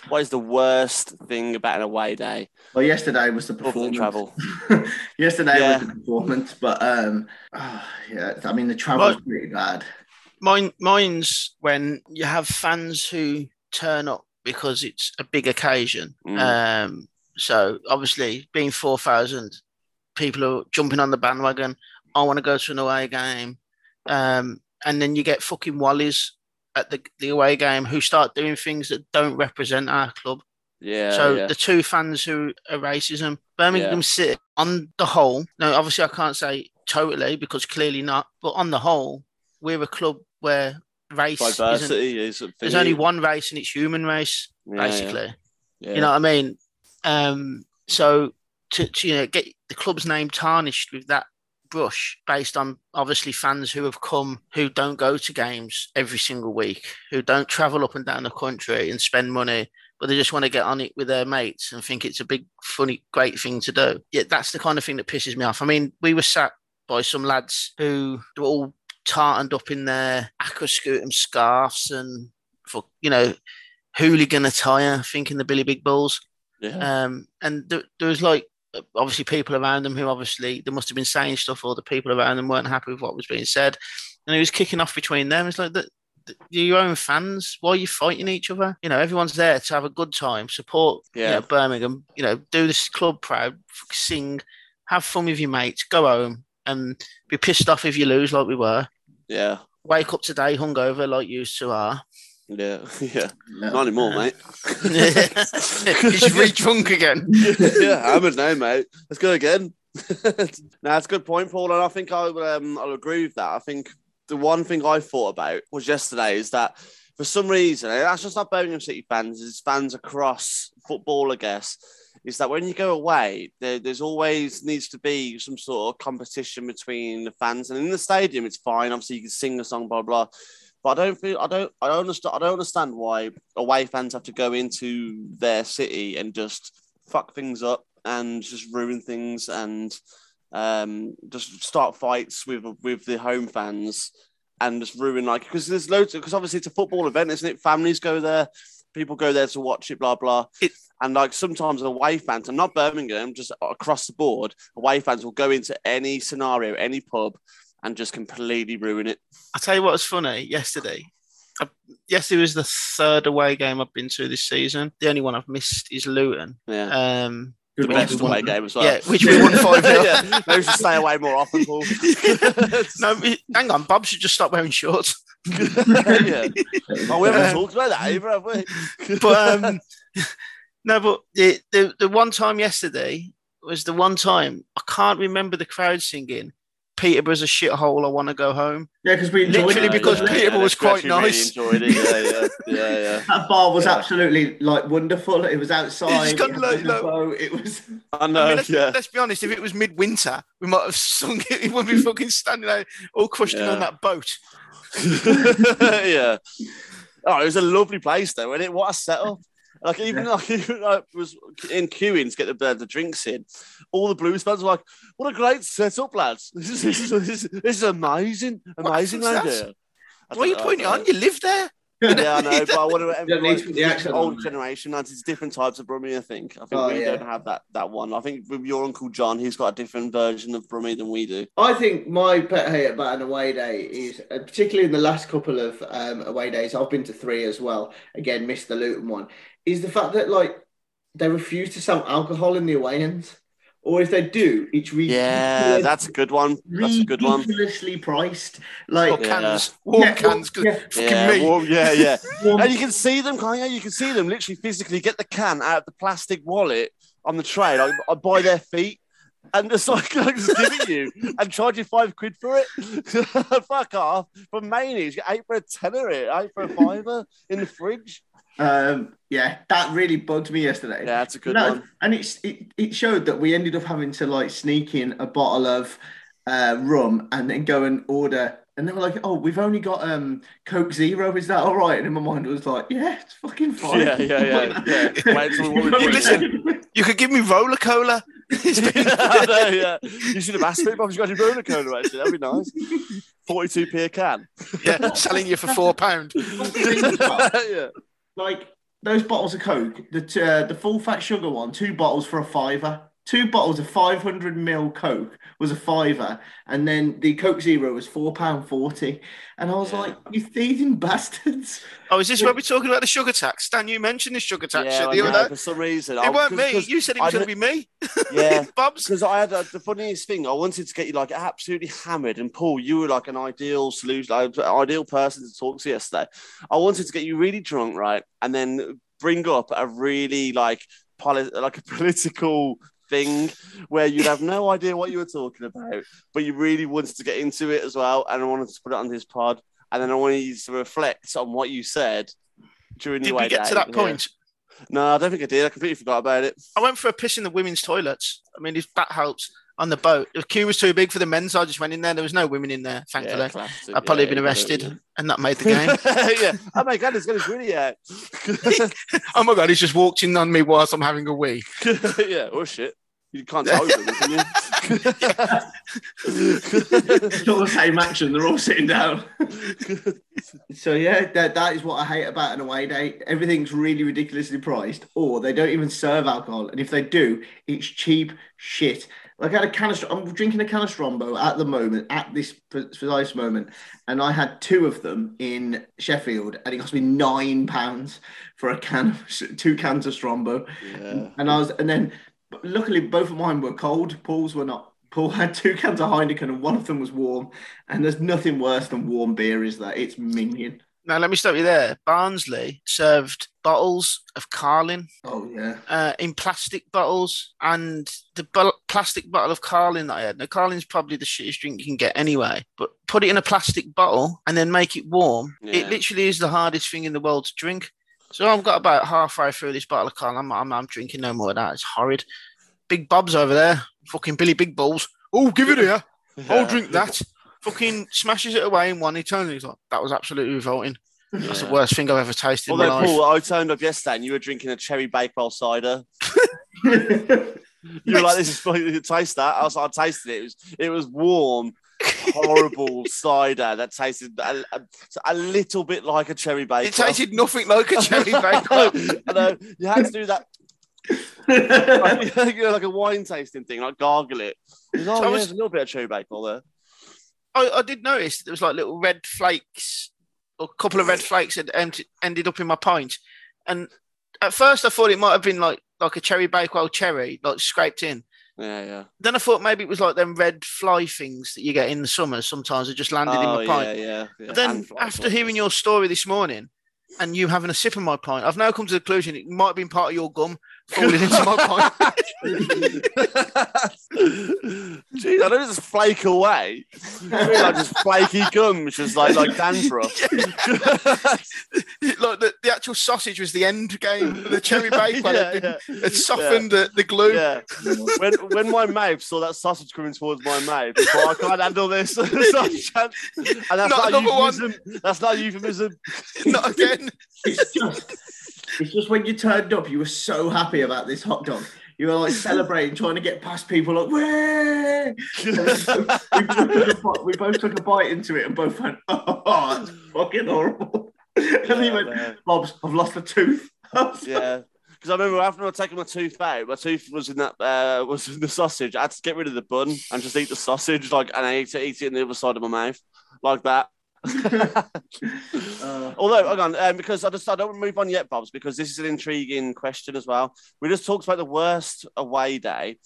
What is the worst thing about an away day Well, yesterday was the other than performance. travel? yesterday Yeah. was the performance, but um, ah, yeah, I mean the travel's pretty bad. Mine, mine's when you have fans who turn up because it's a big occasion. Mm. Um, so obviously, being four thousand people are jumping on the bandwagon. I want to go to an away game, um, and then you get fucking wallies at the the away game who start doing things that don't represent our club. Yeah. so yeah. the two fans who are racism, Birmingham Yeah. City, on the whole, no, obviously I can't say totally because clearly not, but on the whole, we're a club where race isn't. diversity is a There's only one race and it's human race, Yeah, basically. yeah. You know what I mean? Um, so to, to you know get the club's name tarnished with that brush based on obviously fans who have come who don't go to games every single week, who don't travel up and down the country and spend money, but they just want to get on it with their mates and think it's a big, funny, great thing to do. Yeah, that's the kind of thing that pisses me off. I mean, we were sat by some lads who were all tartaned up in their aquascutum scarves and for you know hooligan attire, thinking the Billy Big Bulls. yeah. Um, and there, there was like obviously people around them who obviously they must have been saying stuff, or the people around them weren't happy with what was being said, and he was kicking off between them. It's like that. You're your own fans. Why are you fighting each other? You know, everyone's there to have a good time, support you Yeah. know, Birmingham. You know, do this club proud, sing, have fun with your mates, go home, and be pissed off if you lose, like we were. yeah. Wake up today hungover, like you two are. Yeah. Yeah. Yeah. Not anymore, mate. He's re drunk again. yeah, hammered now, mate. Let's go again. now, it's a good point, Paul, and I think I will, um, I'll agree with that. I think the one thing I thought about was yesterday is that for some reason, and that's just not Birmingham City fans, it's fans across football, I guess, is that when you go away, there, there's always needs to be some sort of competition between the fans, and in the stadium, it's fine. Obviously, you can sing a song, blah blah. But I don't feel I don't I don't understand I don't understand why away fans have to go into their city and just fuck things up and just ruin things and um, just start fights with with the home fans and just ruin like because there's loads because obviously it's a football event, isn't it? Families go there, people go there to watch it, blah blah. It- and like sometimes away fans, and not Birmingham, just across the board, away fans will go into any scenario, any pub, and just completely ruin it. I tell you what was funny yesterday. I, it was the third away game I've been to this season. The only one I've missed is Luton. Yeah. Um, the best good one. away game as well. yeah, which we won five 0 yeah, maybe we should stay away more often, Paul. No, it- hang on. Bob should just stop wearing shorts. yeah. Oh, we haven't Uh, talked about that either, have we? But um, no, but the, the the one time yesterday was the one time I can't remember the crowd singing. Peterborough's a shithole. I want to go home. Yeah, because we enjoyed Literally it. because Yeah. Peterborough was quite actually really nice. enjoyed it. Yeah, yeah, yeah, yeah. That bar was Yeah. absolutely like wonderful. It was outside. It's got it had like- the It was. I know. I mean, let's, yeah. let's be honest. If it was midwinter, we might have sung it. We wouldn't be fucking standing there all crushed Yeah. on that boat. yeah. Oh, it was a lovely place though, wasn't it? What a setup. Like even like even I was in queuing to get the, the drinks in. All the Blues fans were like, "What a great setup, lads! This is this is, this is, this is amazing, amazing What's round that? here." I Why are you don't know, putting it on? You live there. Yeah, I know, but I want to don't need to put the old generation lads. It's different types of Brummie. I think. I think Oh, we yeah. don't have that that one. I think with your uncle John, he's got a different version of Brummie than we do. I think my pet hate about an away day is, uh, particularly in the last couple of um, away days, I've been to three as well. Again, missed the Luton one. Is the fact that like they refuse to sell alcohol in the away ends, or if they do, it's Yeah, that's a good one. That's a good one. ridiculously priced. Or Like Yeah. cans, warm Yeah, well, cans. 'cause yeah. Yeah, me. well, yeah, yeah. warm- And you can see them, can't you? You can see them literally physically get the can out of the plastic wallet on the tray, like uh, by their feet, and just like, like just give it you and charge you five quid for it. Fuck off. From Mayonnaise, you get eight for a tenner, it, eight for a fiver in the fridge. Um, yeah, that really bugged me yesterday. Yeah, that's a good No, one. and it's it, it showed that we ended up having to like sneak in a bottle of uh, rum and then go and order. And they were like, "Oh, we've only got um Coke Zero. Is that all right?" And in my mind, it was like, "Yeah, it's fucking fine." Yeah, yeah, yeah, yeah. Wait till what we Hey, do. listen. You could give me Rola Cola. It's been- I know, yeah. You should have asked me if I was going to Rola Cola, actually. That'd be nice. 42p a can. yeah, selling you for four pound. yeah. Like those bottles of Coke, the uh, the full fat sugar one, two bottles for a fiver. Two bottles of 500 ml Coke was a fiver, and then the Coke Zero was four pound forty. And I was Yeah. like, "You thieving bastards!" Oh, is this where we're talking about the sugar tax? Stan, you mentioned the sugar tax Yeah, shit I the other know, day. for some reason. It I- weren't 'cause- me. 'cause You said it was going to be me. Yeah, Bob's. because I had uh, the funniest thing. I wanted to get you like absolutely hammered, and Paul, you were like an ideal solution, like, ideal person to talk to yesterday. I wanted to get you really drunk, right, and then bring up a really like poli- like a political thing where you'd have no idea what you were talking about, but you really wanted to get into it as well, and I wanted to put it on his pod, and then I wanted you to reflect on what you said during the Did the we get to day. that Yeah. point? No, I don't think I did. I completely forgot about it. I went for a piss in the women's toilets. I mean, if that helps on the boat. The queue was too big for the men, so I just went in there. There was no women in there, thankfully. Yeah, classic. I'd probably Yeah, been arrested, yeah. and that made the game. yeah. Oh my god, it's got his really out. oh my god, he's just walked in on me whilst I'm having a wee. yeah. Oh shit. You can't tell them, can you? It's all the same action. They're all sitting down. So yeah, that, that is what I hate about an away day. Everything's really ridiculously priced, or they don't even serve alcohol, and if they do, it's cheap shit. Like I had a can of, I'm drinking a can of Strongbow at the moment, at this precise moment, and I had two of them in Sheffield, and it cost me nine pounds for a can of two cans of Strongbow, yeah. and I was, and then luckily both of mine were cold. Paul's were not. Paul had two cans of Heineken, and one of them was warm. And there's nothing worse than warm beer, is that? It's minging. Now, let me stop you there. Barnsley served bottles of Carling Oh yeah. uh, in plastic bottles, and the bu- plastic bottle of Carling that I had. Now, Carling's probably the shittest drink you can get anyway, but put it in a plastic bottle and then make it warm. Yeah. It literally is the hardest thing in the world to drink. So I've got about halfway through this bottle of Carling. I'm, I'm, I'm drinking no more of that. It's horrid. Big Bob's over there, fucking Billy Big Balls. Oh, give it here. I'll drink that. Fucking smashes it away in one. He turns and he's like, that was absolutely revolting. That's the worst thing I've ever tasted in my Although life. Paul, I turned up yesterday and you were drinking a cherry bakewell cider. You were like, "This is funny. Taste that." I was like, "I tasted it. It was it was warm, horrible cider that tasted a, a, a little bit like a cherry bake." It tasted nothing like a cherry I know, bake. I know. You had to do that you know, like a wine tasting thing, like gargle it. It was, oh, So I oh, yeah, was- there's a little bit of cherry bake there. I, I did notice there was like little red flakes, or a couple of red flakes had ended up in my pint. And at first I thought it might have been like like a cherry bakewell cherry, like scraped in. Yeah, yeah. Then I thought maybe it was like them red fly things that you get in the summer. Sometimes it just landed in Oh, my yeah, pint. yeah, yeah. But then after flies. hearing your story this morning and you having a sip of my pint, I've now come to the conclusion it might have been part of your gum falling into my pint. Jeez, I don't just flake away. I mean, like just flaky gum, which is like like dandruff. like the, the actual sausage was the end game. The cherry bakewell yeah, had, been- yeah, had softened the, the glue. yeah. When when my mouth saw that sausage coming towards my mouth, I oh, I can't handle this. And that's Not not, a another one. euphemism. That's not a euphemism. Not again. It's just, when you turned up, you were so happy about this hot dog. You were like celebrating, trying to get past people, like, way! we, both took a bite, we both took a bite into it and both went, oh, that's fucking horrible. and then he went, man. Bob's, I've lost a tooth. Yeah. Because I remember after I'd taken my tooth out, my tooth was in that uh, was in the sausage. I had to get rid of the bun and just eat the sausage, like and I ate it, eat it in the other side of my mouth, like that. Uh, Although, hang on, um, because I just I don't move on yet, Bobs, because this is an intriguing question as well. We just talked about the worst away day.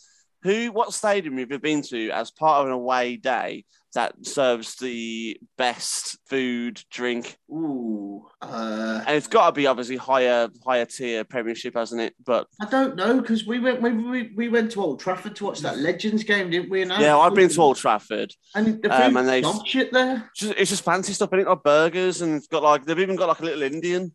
Who, what stadium have you been to as part of an away day that serves the best food, drink, ooh, uh, and it's got to be obviously higher, higher tier Premiership, hasn't it? But I don't know because we went we, we, we went to Old Trafford to watch that Legends game, didn't we? Yeah, I've been to Old Trafford. and the um, and shit there. It's just, it's just fancy stuff. I think like burgers and it's got like they've even got like a little Indian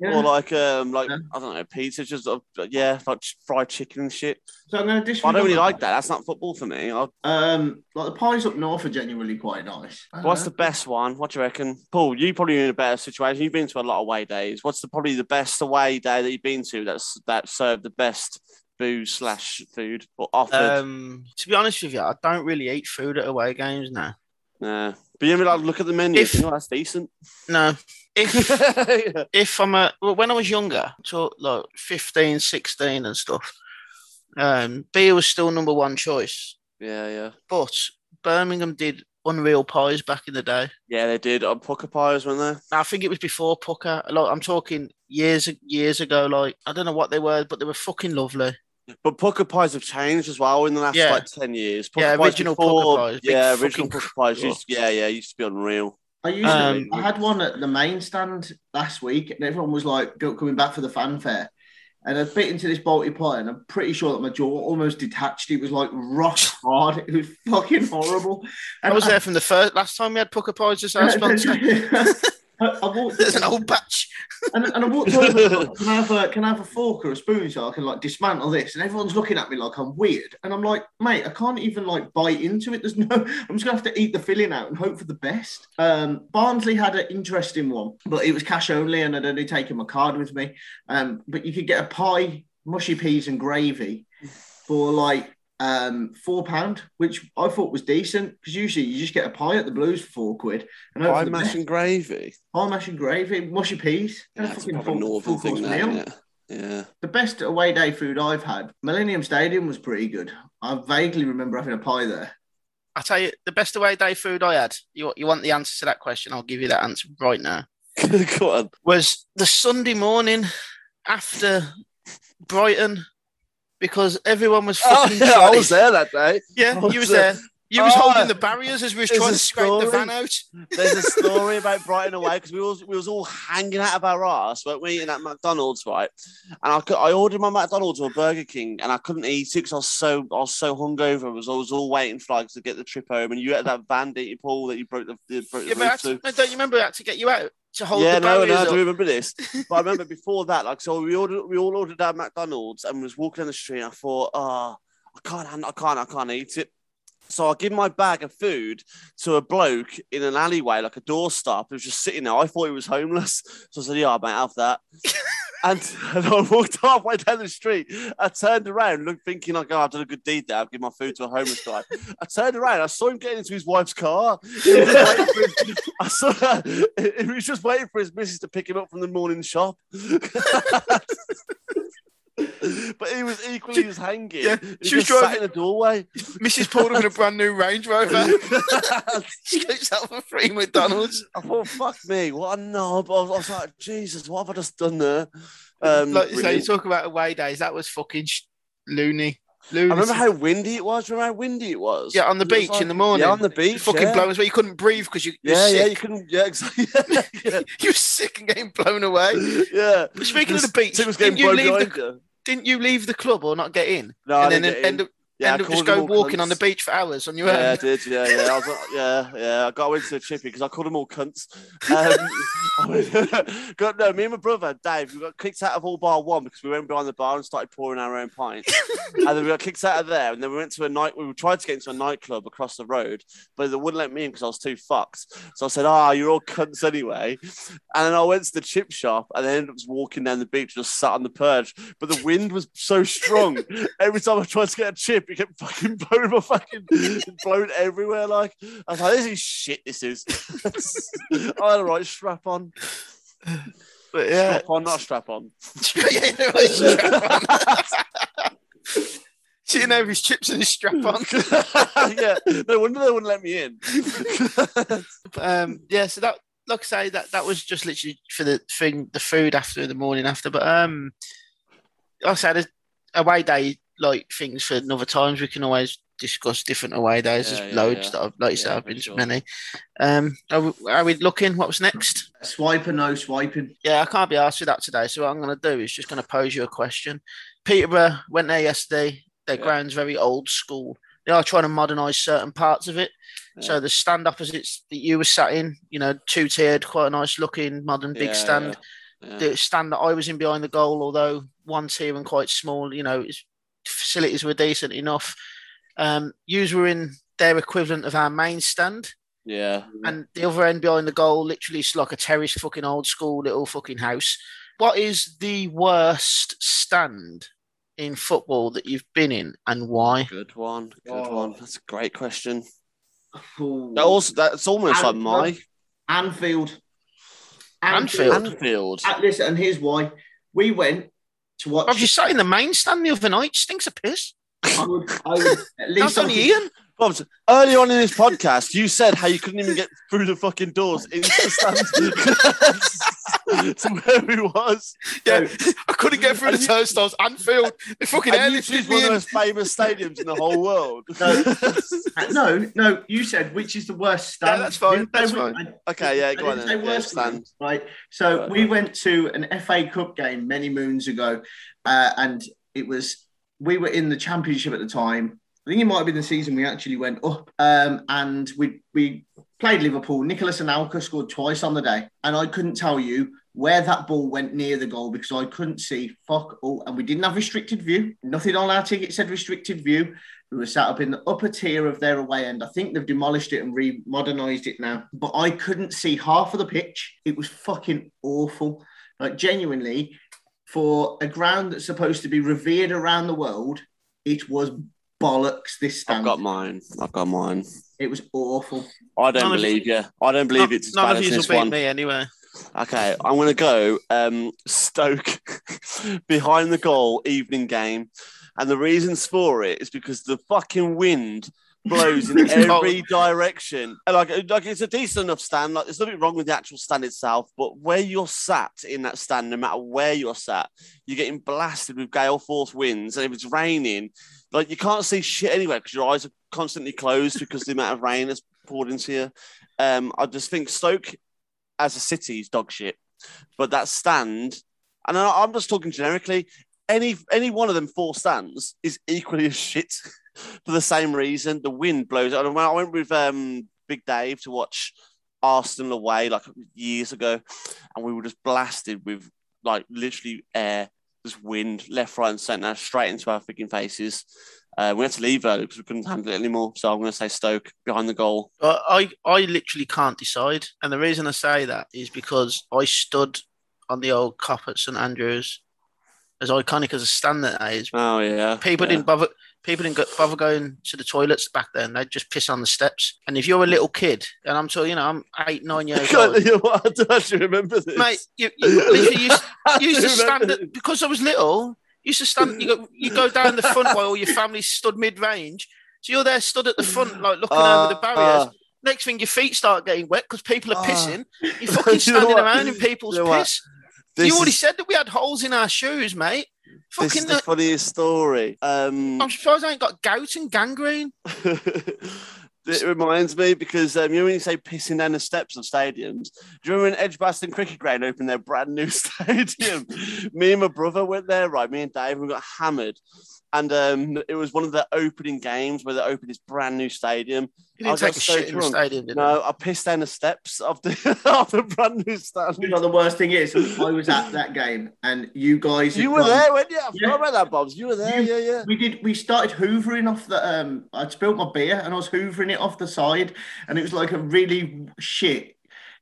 Yeah. or like um like Yeah. I don't know pizza, just uh, yeah, like fried chicken and shit. So I'm going to I don't really like that. That's not football for me. I, Um, like the pies up north are genuinely quite nice. What's the best one? What do you reckon, Paul? You probably in a better situation. You've been to a lot of away days. What's the probably the best away day that you've been to that's that served the best booze slash food or offered? Um, to be honest with you, I don't really eat food at away games now. nah. But you ever like look at the menu? If- think, oh, that's decent. No. If yeah. if I'm a well, when I was younger, so like 15, 16 and stuff, um, beer was still number one choice. yeah, yeah, But Birmingham did unreal pies back in the day. yeah. They did on Pukka pies, weren't they? I think it was before Pukka. Like I'm talking years years ago. Like I don't know what they were, but they were fucking lovely. But Pukka pies have changed as well in the last Yeah. like ten years. Pukka Yeah, pies original before- Pukka pies, Yeah, original fucking Pukka pies. Used, yeah, yeah, used to be unreal. I used to, Um, I had one at the main stand last week, and everyone was like go- coming back for the fanfare. And I bit into this balti pie, and I'm pretty sure that my jaw almost detached. It was like rock hard. It was fucking horrible. I was there from the first last time we had Pukka pies just our sponsor. I, I walked, There's an old batch. and, and I walked over. can I have a can I have a fork or a spoon so I can like dismantle this? And everyone's looking at me like I'm weird. And I'm like, mate, I can't even like bite into it. There's no. I'm just gonna have to eat the filling out and hope for the best. Um, Barnsley had an interesting one, but it was cash only, and I'd only taken my card with me. Um, but you could get a pie, mushy peas and gravy for like um four pound, which I thought was decent because usually you just get a pie at the Blues for four quid. And hope for Pie mash best. and gravy. Pie mash and gravy, mushy peas. Yeah, and a fucking full- northern thing, that, meal. Yeah. The best away day food I've had, Millennium Stadium was pretty good. I vaguely remember having a pie there. I tell you, the best away day food I had. You you want the answer to that question? I'll give you that answer right now. Go on. Was the Sunday morning after Brighton because everyone was Oh, fucking. yeah, I was there that day. Yeah, was you was there. there. You was Oh, holding the barriers as we was trying to scrape the van out. There's a story about Brighton away because we was we was all hanging out of our ass, weren't we, eating at McDonald's, right? And I, cou- I ordered my McDonald's or Burger King, and I couldn't eat it because I was so I was so hungover. I was, I was all waiting for like to get the trip home, and you had that van, didn't you, Paul, that you broke the, you broke the Yeah, but roof to- no, don't you remember I had to get you out to hold yeah, the no, no, I do remember this. But I remember before that, like, so we ordered, we all ordered our McDonald's and was walking down the street. And I thought, oh, I can't, I can't, I can't eat it. So I give my bag of food to a bloke in an alleyway, like a doorstop, who was just sitting there. I thought he was homeless, so I said, "Yeah, I might have that." And, and I walked halfway down the street. I turned around, looked, thinking like, oh, I've done a good deed there. I've given my food to a homeless guy. I turned around. I saw him getting into his wife's car. He was just waiting for his- I saw he was just waiting for his missus to pick him up from the morning shop. but he was equally as hanging. Yeah, he she was driving- in the doorway. Mrs. up in a brand new Range Rover. she got herself for free McDonald's. I thought, fuck me, what a knob. I was, I was like, Jesus, what have I just done there? Um, like you say, you talk about away days. That was fucking sh- loony. I remember how windy it was. Remember how windy it was? Yeah, on the beach like- in the morning. Yeah, on the beach. fucking yeah. blowing well. You couldn't breathe because you, you were Yeah, yeah, you sick. couldn't. Yeah, exactly. yeah, you were sick and getting blown away. yeah. But speaking of the beach, was getting didn't you, blown leave the. Didn't you leave the club or not get in? No, and then end in. up, Yeah, I end up just go walking on the beach for hours on your Yeah, I own. did. Yeah, yeah. I was yeah, yeah. I got into a chippy because I called them all cunts. Um, got no. Me and my brother Dave, we got kicked out of all bar one because we went behind the bar and started pouring our own pints, and then we got kicked out of there. And then we went to a night. We tried to get into a nightclub across the road, but they wouldn't let me in because I was too fucked. So I said, "Ah, you're all cunts anyway." And then I went to the chip shop and then ended up walking down the beach, just sat on the perch. But the wind was so strong. Every time I tried to get a chip, it kept fucking blowing my fucking blowing everywhere. Like I was like, "This is shit. This is." I had a right strap on. But yeah, Strap on, not strap on. yeah, strap on. Sitting over his chips and his strap on. yeah, no wonder they wouldn't let me in. um, yeah, so that, like I say, that that was just literally for the thing, the food after the morning after. But um, like I said, away day like things for another times. We can always discuss different away days. Yeah, There's yeah, loads yeah. that I've, like you said, I've for been to many. Um, are we, are we looking? What was next? Swipe or no swiping? Yeah, I can't be asked with that today. So what I'm going to do is just going to pose you a question. Peterborough went there yesterday. Their Yeah. ground's very old school. They are trying to modernise certain parts of it. So the stand opposites that you were sat in, you know, two tiered, quite a nice looking modern big Yeah, stand. yeah. The stand that I was in behind the goal, although one tier and quite small, you know, its facilities were decent enough. Um, yous were in their equivalent of our main stand, Yeah. and the other end behind the goal, literally, is like a terrace, fucking old school little fucking house. What is the worst stand in football that you've been in, and why? Good one. Good Oh. one. That's a great question. Ooh. That also that's almost like my Anfield. Anfield. Anfield. Uh, listen, and here's why. We went to watch. Have you sat in the main stand the other night? Stinks of piss. I would, I would, at That's only Ian. Bobs, early on in this podcast, you said how you couldn't even get through the fucking doors into the stand to where we was. Yeah, I couldn't get through the And you- turnstiles. Anfield, they fucking And you airlifted choose me one of the most famous stadiums in the whole world. No. no, no. You said which is the worst stand. Yeah, that's fine, Didn't that's which- fine. I- Okay, yeah, go on didn't then. Yeah, worst stand. right? So Right. we went to an FA Cup game many moons ago, uh, and it was we were in the championship at the time. I think it might have been the season we actually went up, um, and we we played Liverpool. Nicholas and Anelka scored twice on the day, and I couldn't tell you where that ball went near the goal because I couldn't see fuck all, and we didn't have restricted view. Nothing on our ticket said restricted view. We were sat up in the upper tier of their away end. I think they've demolished it and re-modernized it now. But I couldn't see half of the pitch. It was fucking awful. Like genuinely, for a ground that's supposed to be revered around the world, it was bollocks. This I've got mine. I've got mine. It was awful. I don't None believe you. I don't believe None, it's as none bad of as you will this beat one. me anyway. Okay, I'm gonna go um, Stoke behind the goal evening game, and the reasons for it is because the fucking wind blows in every direction. And like, like it's a decent enough stand. Like, there's nothing wrong with the actual stand itself, but where you're sat in that stand, no matter where you're sat, you're getting blasted with gale force winds, and if it's raining, like you can't see shit anywhere because your eyes are constantly closed because the amount of rain that's poured into you. Um, I just think Stoke as a city is dog shit, but that stand, and I'm just talking generically. Any any one of them four stands is equally as shit for the same reason. The wind blows. And when I went with um, Big Dave to watch Arsenal away like years ago, and we were just blasted with like literally air, just wind left, right, and centre straight into our freaking faces. Uh, we had to leave early because we couldn't handle it anymore. So I'm going to say Stoke behind the goal. But I, I literally can't decide. And the reason I say that is because I stood on the old Kop at St Andrews, as iconic as a stand that is. Oh yeah. People yeah. didn't bother. People didn't go, bother going to the toilets back then. They'd just piss on the steps. And if you're a little kid, and I'm talking, you know, I'm eight, nine years old, you know? I don't actually remember this. mate, you, you literally used, you used to stand at, because I was little. You used to stand. You go, you go down the front while all your family stood mid range. So you're there, stood at the front, like looking over the Uh, barriers. Next thing, your feet start getting wet because people are Ah. pissing. You're fucking know standing what? around in people's You know piss. You already is, said that we had holes in our shoes, mate. This is Fucking, the funniest story. Um, I'm surprised I ain't got gout and gangrene. it reminds me because um, you know when you say pissing down the steps of stadiums. Do you remember when Edgbaston Cricket Ground opened their brand new stadium? me and my brother went there, right? Me and Dave, we got hammered. And um, it was one of the opening games where they opened this brand new stadium. You I didn't got take a so shit in the stadium, did No, I pissed down the steps of the of the brand new stand. You know, the worst thing is, I was at that game, and you guys. You were gone- there, weren't you? I Yeah. forgot about that, Bobs. You were there, You- yeah, yeah. We did. We started hoovering off the. Um, I'd spilled my beer and I was hoovering it off the side, and it was like a really shit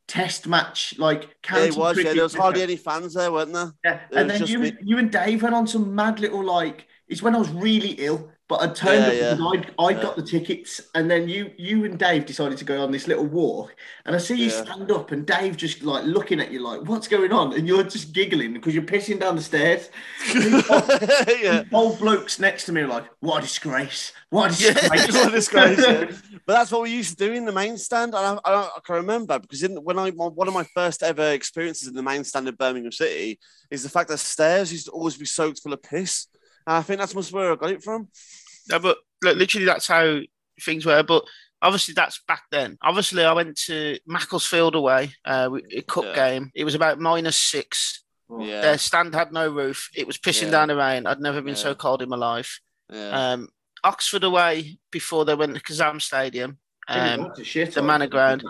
test match, like Yeah, it was. Yeah, there was hardly any fans there, weren't there? Yeah, it and then you, me- you and Dave went on some mad little like. It's when I was really ill, but I turned Yeah, up yeah. I'd, I'd Yeah. got the tickets, and then you you and Dave decided to go on this little walk, and I see you stand up, and Dave just like looking at you like, "What's going on?" And you're just giggling because you're pissing down the stairs. yeah. Old blokes next to me are like, "What a disgrace! What a disgrace!" What a disgrace. But that's what we used to do in the main stand. And I, I, I can remember because in, when I one of my first ever experiences in the main stand of Birmingham City is the fact that stairs used to always be soaked full of piss. And I think that's must where I got it from. No, but look, literally, that's how things were. But obviously, that's back then. Obviously, I went to Macclesfield away, uh, we- a cup Yeah. game. It was about minus six. Yeah, Their stand had no roof. It was pissing Yeah. down the rain. I'd never been so cold in my life. yeah. Um, Oxford away before they went to Kassam Stadium. Um, That's a shit the on. manor ground.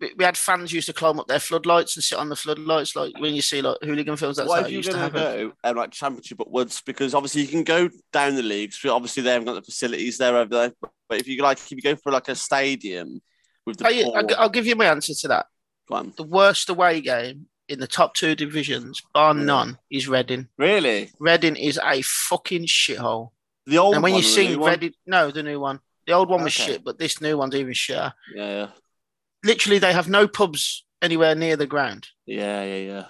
We, had fans used to climb up their floodlights and sit on the floodlights, like when you see like hooligan films. That's what how you're used to happen. go um, like championship upwards? Because obviously you can go down the leagues, but obviously they haven't got the facilities there over there. But if you like, if you go for like a stadium with the you- I'll, I'll give you my answer to that. Go on. The worst away game in the top two divisions, bar Yeah. none, is Reading. really Reading is a fucking shithole. the old one. and when one you sing? Reading, no, the new one. The old one was Okay. shit, but this new one's even shitter. Yeah, Literally, they have no pubs anywhere near the ground. yeah, yeah, yeah,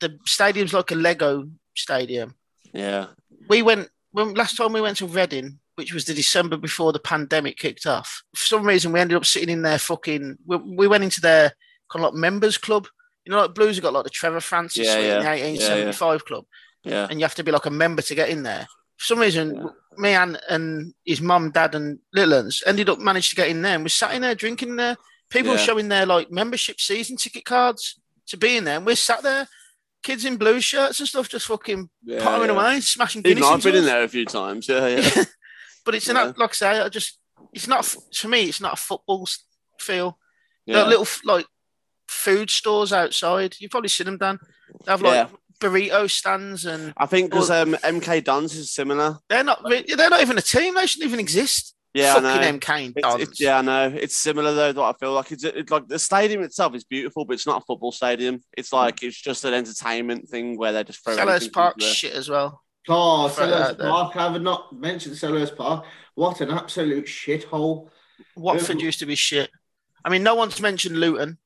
The stadium's like a Lego stadium. yeah. we went when last time we went to Reading, which was the December before the pandemic kicked off. For some reason, we ended up sitting in their fucking. We, we went into their kind of like members club. You know, like Blues have got like the Trevor Francis Yeah, suite in the yeah. 1875 club, Yeah, and you have to be like a member to get in there. For some reason, Yeah. me and and his mum, dad, and little uns ended up managed to get in there, and we sat in there drinking there. People Yeah. showing their like membership season ticket cards to be in there, and we're sat there. Kids in blue shirts and stuff, just fucking yeah, pottering yeah. away, smashing Even Guinness. I've been in there a few times. Yeah, yeah. but it's not like I say. I just it's not for me. It's not a football feel. Yeah. little like food stores outside. You've probably seen them, Dan. They have like burrito stands, and I think because um, MK Dons is similar. they're not. They're not even a team. They shouldn't even exist. Yeah, I know. MK and It's, it's, yeah, I know. It's similar though. That I feel like it's, it's like the stadium itself is beautiful, but it's not a football stadium. It's like it's just an entertainment thing where they're just throw. Selhurst Park into shit as well. Oh, Throw Selhurst out there. Park. I have not mentioned Selhurst Park. What an absolute shithole. Watford Yeah. used to be shit. I mean, no one's mentioned Luton.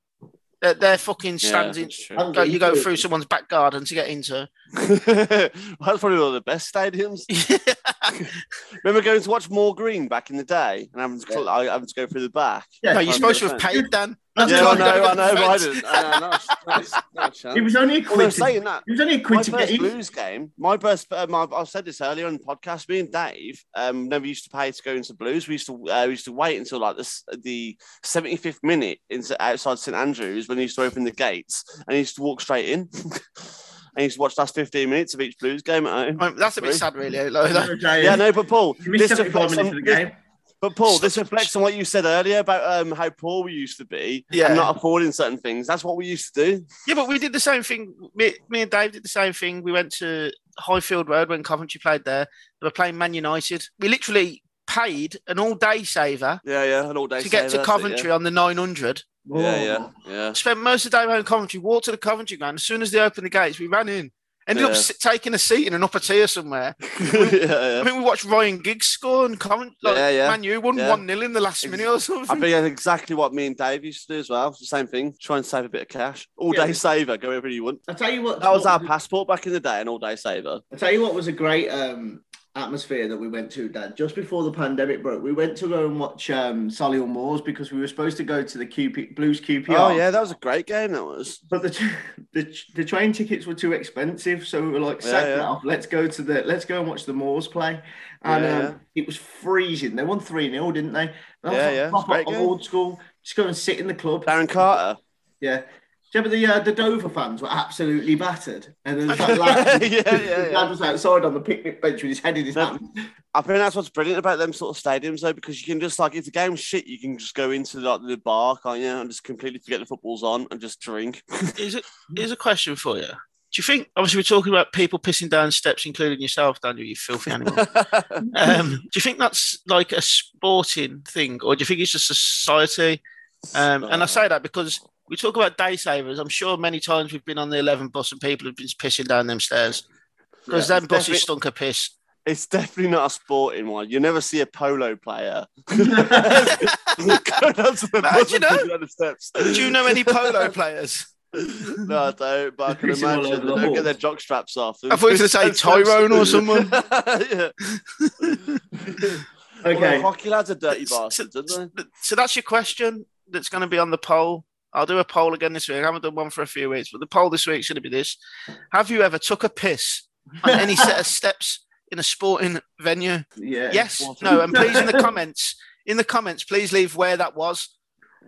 They're, they're fucking Yeah, stands in. that's true. I'm Go, you go getting through someone's back garden to get into. That's probably one of the best stadiums. Remember going to watch Moor Green back in the day and having to, cl- I- having to go through the back. Yeah, no, you're supposed to have paid, Dan. That's yeah, I know, I'm know, but I Defence. didn't. I know, not, not, not a. It was only a Although quid. To, saying that, it was only a my quid to get first in. Blues game, my first, um, I've, I've said this earlier on the podcast. Me and Dave um, never used to pay to go into Blues. We used to uh, we used to wait until like this the seventy fifth minute into outside St Andrews when they used to open the gates, and he used to walk straight in. and he used to watch the last fifteen minutes of each Blues game at home. I mean, that's a bit sad, really. Like, Yeah, no, but Paul, You missed this 75 reflects minutes on, of the game. But Paul, this reflects on what you said earlier about um, how poor we used to be Yeah. and not affording certain things. That's what we used to do. Yeah, but we did the same thing. Me, me and Dave did the same thing. We went to Highfield Road when Coventry played there. They were playing Man United. We literally paid an all-day saver Yeah, yeah, an all day to get to Coventry on the 900 Yeah, yeah, yeah. Spent most of the day around Coventry, walked to the Coventry ground. As soon as they opened the gates, we ran in. Ended up Yeah. sit, taking a seat in an upper tier somewhere. yeah, yeah. I think we watched Ryan Giggs score and comment. Like, Yeah, yeah. Man, you won Yeah. 1 0 in the last Ex- minute or something. I think that's exactly what me and Dave used to do as well. The same thing. Try and save a bit of cash. All Yeah. day saver, go wherever you want. I tell you what, That was what our passport back in the day, an all day saver. I tell you what was a great um, atmosphere that we went to, Dad. Just before the pandemic broke, we went to go and watch um, Solihull Moors because we were supposed to go to the QP, Blues QPR. Oh yeah, that was a great game. That was. But the, the the train tickets were too expensive, so we were like, Yeah, sack yeah. that off. Let's go to the let's go and watch the Moors play. And Yeah, um, yeah. it was freezing. They won three 0 didn't they? That was Yeah, like yeah, game. old school. Just go and sit in the club. Darren Carter. Yeah. Do you remember the uh, the Dover fans were absolutely battered, and then that lad, Yeah, yeah, yeah. lad was outside on the picnic bench with his head in his Yeah. hand. I think that's what's brilliant about them sort of stadiums, though, because you can just like if the game's shit, you can just go into like the bar, can't you, and just completely forget the football's on and just drink. Is a, here's a question for you. Do you think, obviously, we're talking about people pissing down steps, including yourself, Daniel, you filthy animal. um, do you think that's like a sporting thing, or do you think it's just a society? Um, and I say that because we talk about day savers. I'm sure many times we've been on the 11 bus and people have been pissing down them stairs because Yeah, them buses definitely- stunk of piss. It's definitely not a sporting one. You never see a polo player go down to the But, bus you know- the steps. Do you know any polo players? no, I don't. But I can imagine they the don't hall. get their jock straps off. I thought you were gonna say Tyrone or someone. yeah. Okay. Well, hockey lads are dirty So, bastards, aren't they? so that's your question that's going to be on the poll. I'll do a poll again this week. I haven't done one for a few weeks, but the poll this week is going to be this: Have you ever took a piss on any set of steps in a sporting venue? yeah. Yes, no, and please in the comments, in the comments, please leave where that was.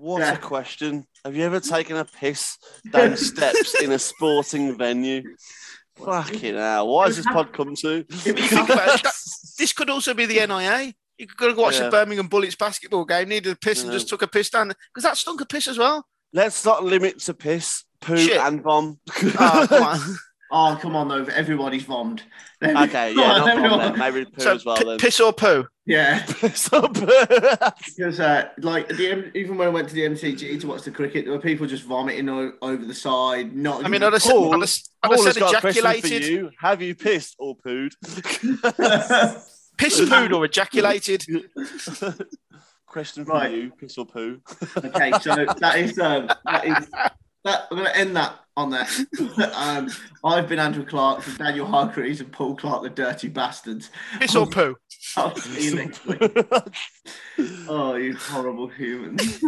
What Yeah. a question. Have you ever taken a piss down steps in a sporting venue? Fucking hell. What has this pod come to? You think about it, that- this could also be the NIA. You could go watch Yeah. the Birmingham Bullets basketball game, needed a piss and just took a piss down because that stunk of piss as well. Let's not limit to piss, poo, Shit. and bomb. Oh, come on. Oh, come on, though. Everybody's vommed. okay, yeah, not bomb everyone. then. Maybe poo So as well pi- then. piss or poo? Yeah. Piss or poo? Because, uh, like, the M- even when I went to the MCG to watch the cricket, there were people just vomiting o- over the side. Not. I mean, I'd have said, Paul- I'd have, I'd have Paul has said got a question for ejaculated. you. Have you pissed or pooed? Piss pooed or ejaculated. Question for Right. you: piss or poo? okay, so that is um, that is that. I'm going to end that on that. um, I've been Andrew Clark from Daniel Hargreaves and Paul Clark, the dirty bastards. Piss or poo. I'll see you next week. Oh, you horrible humans.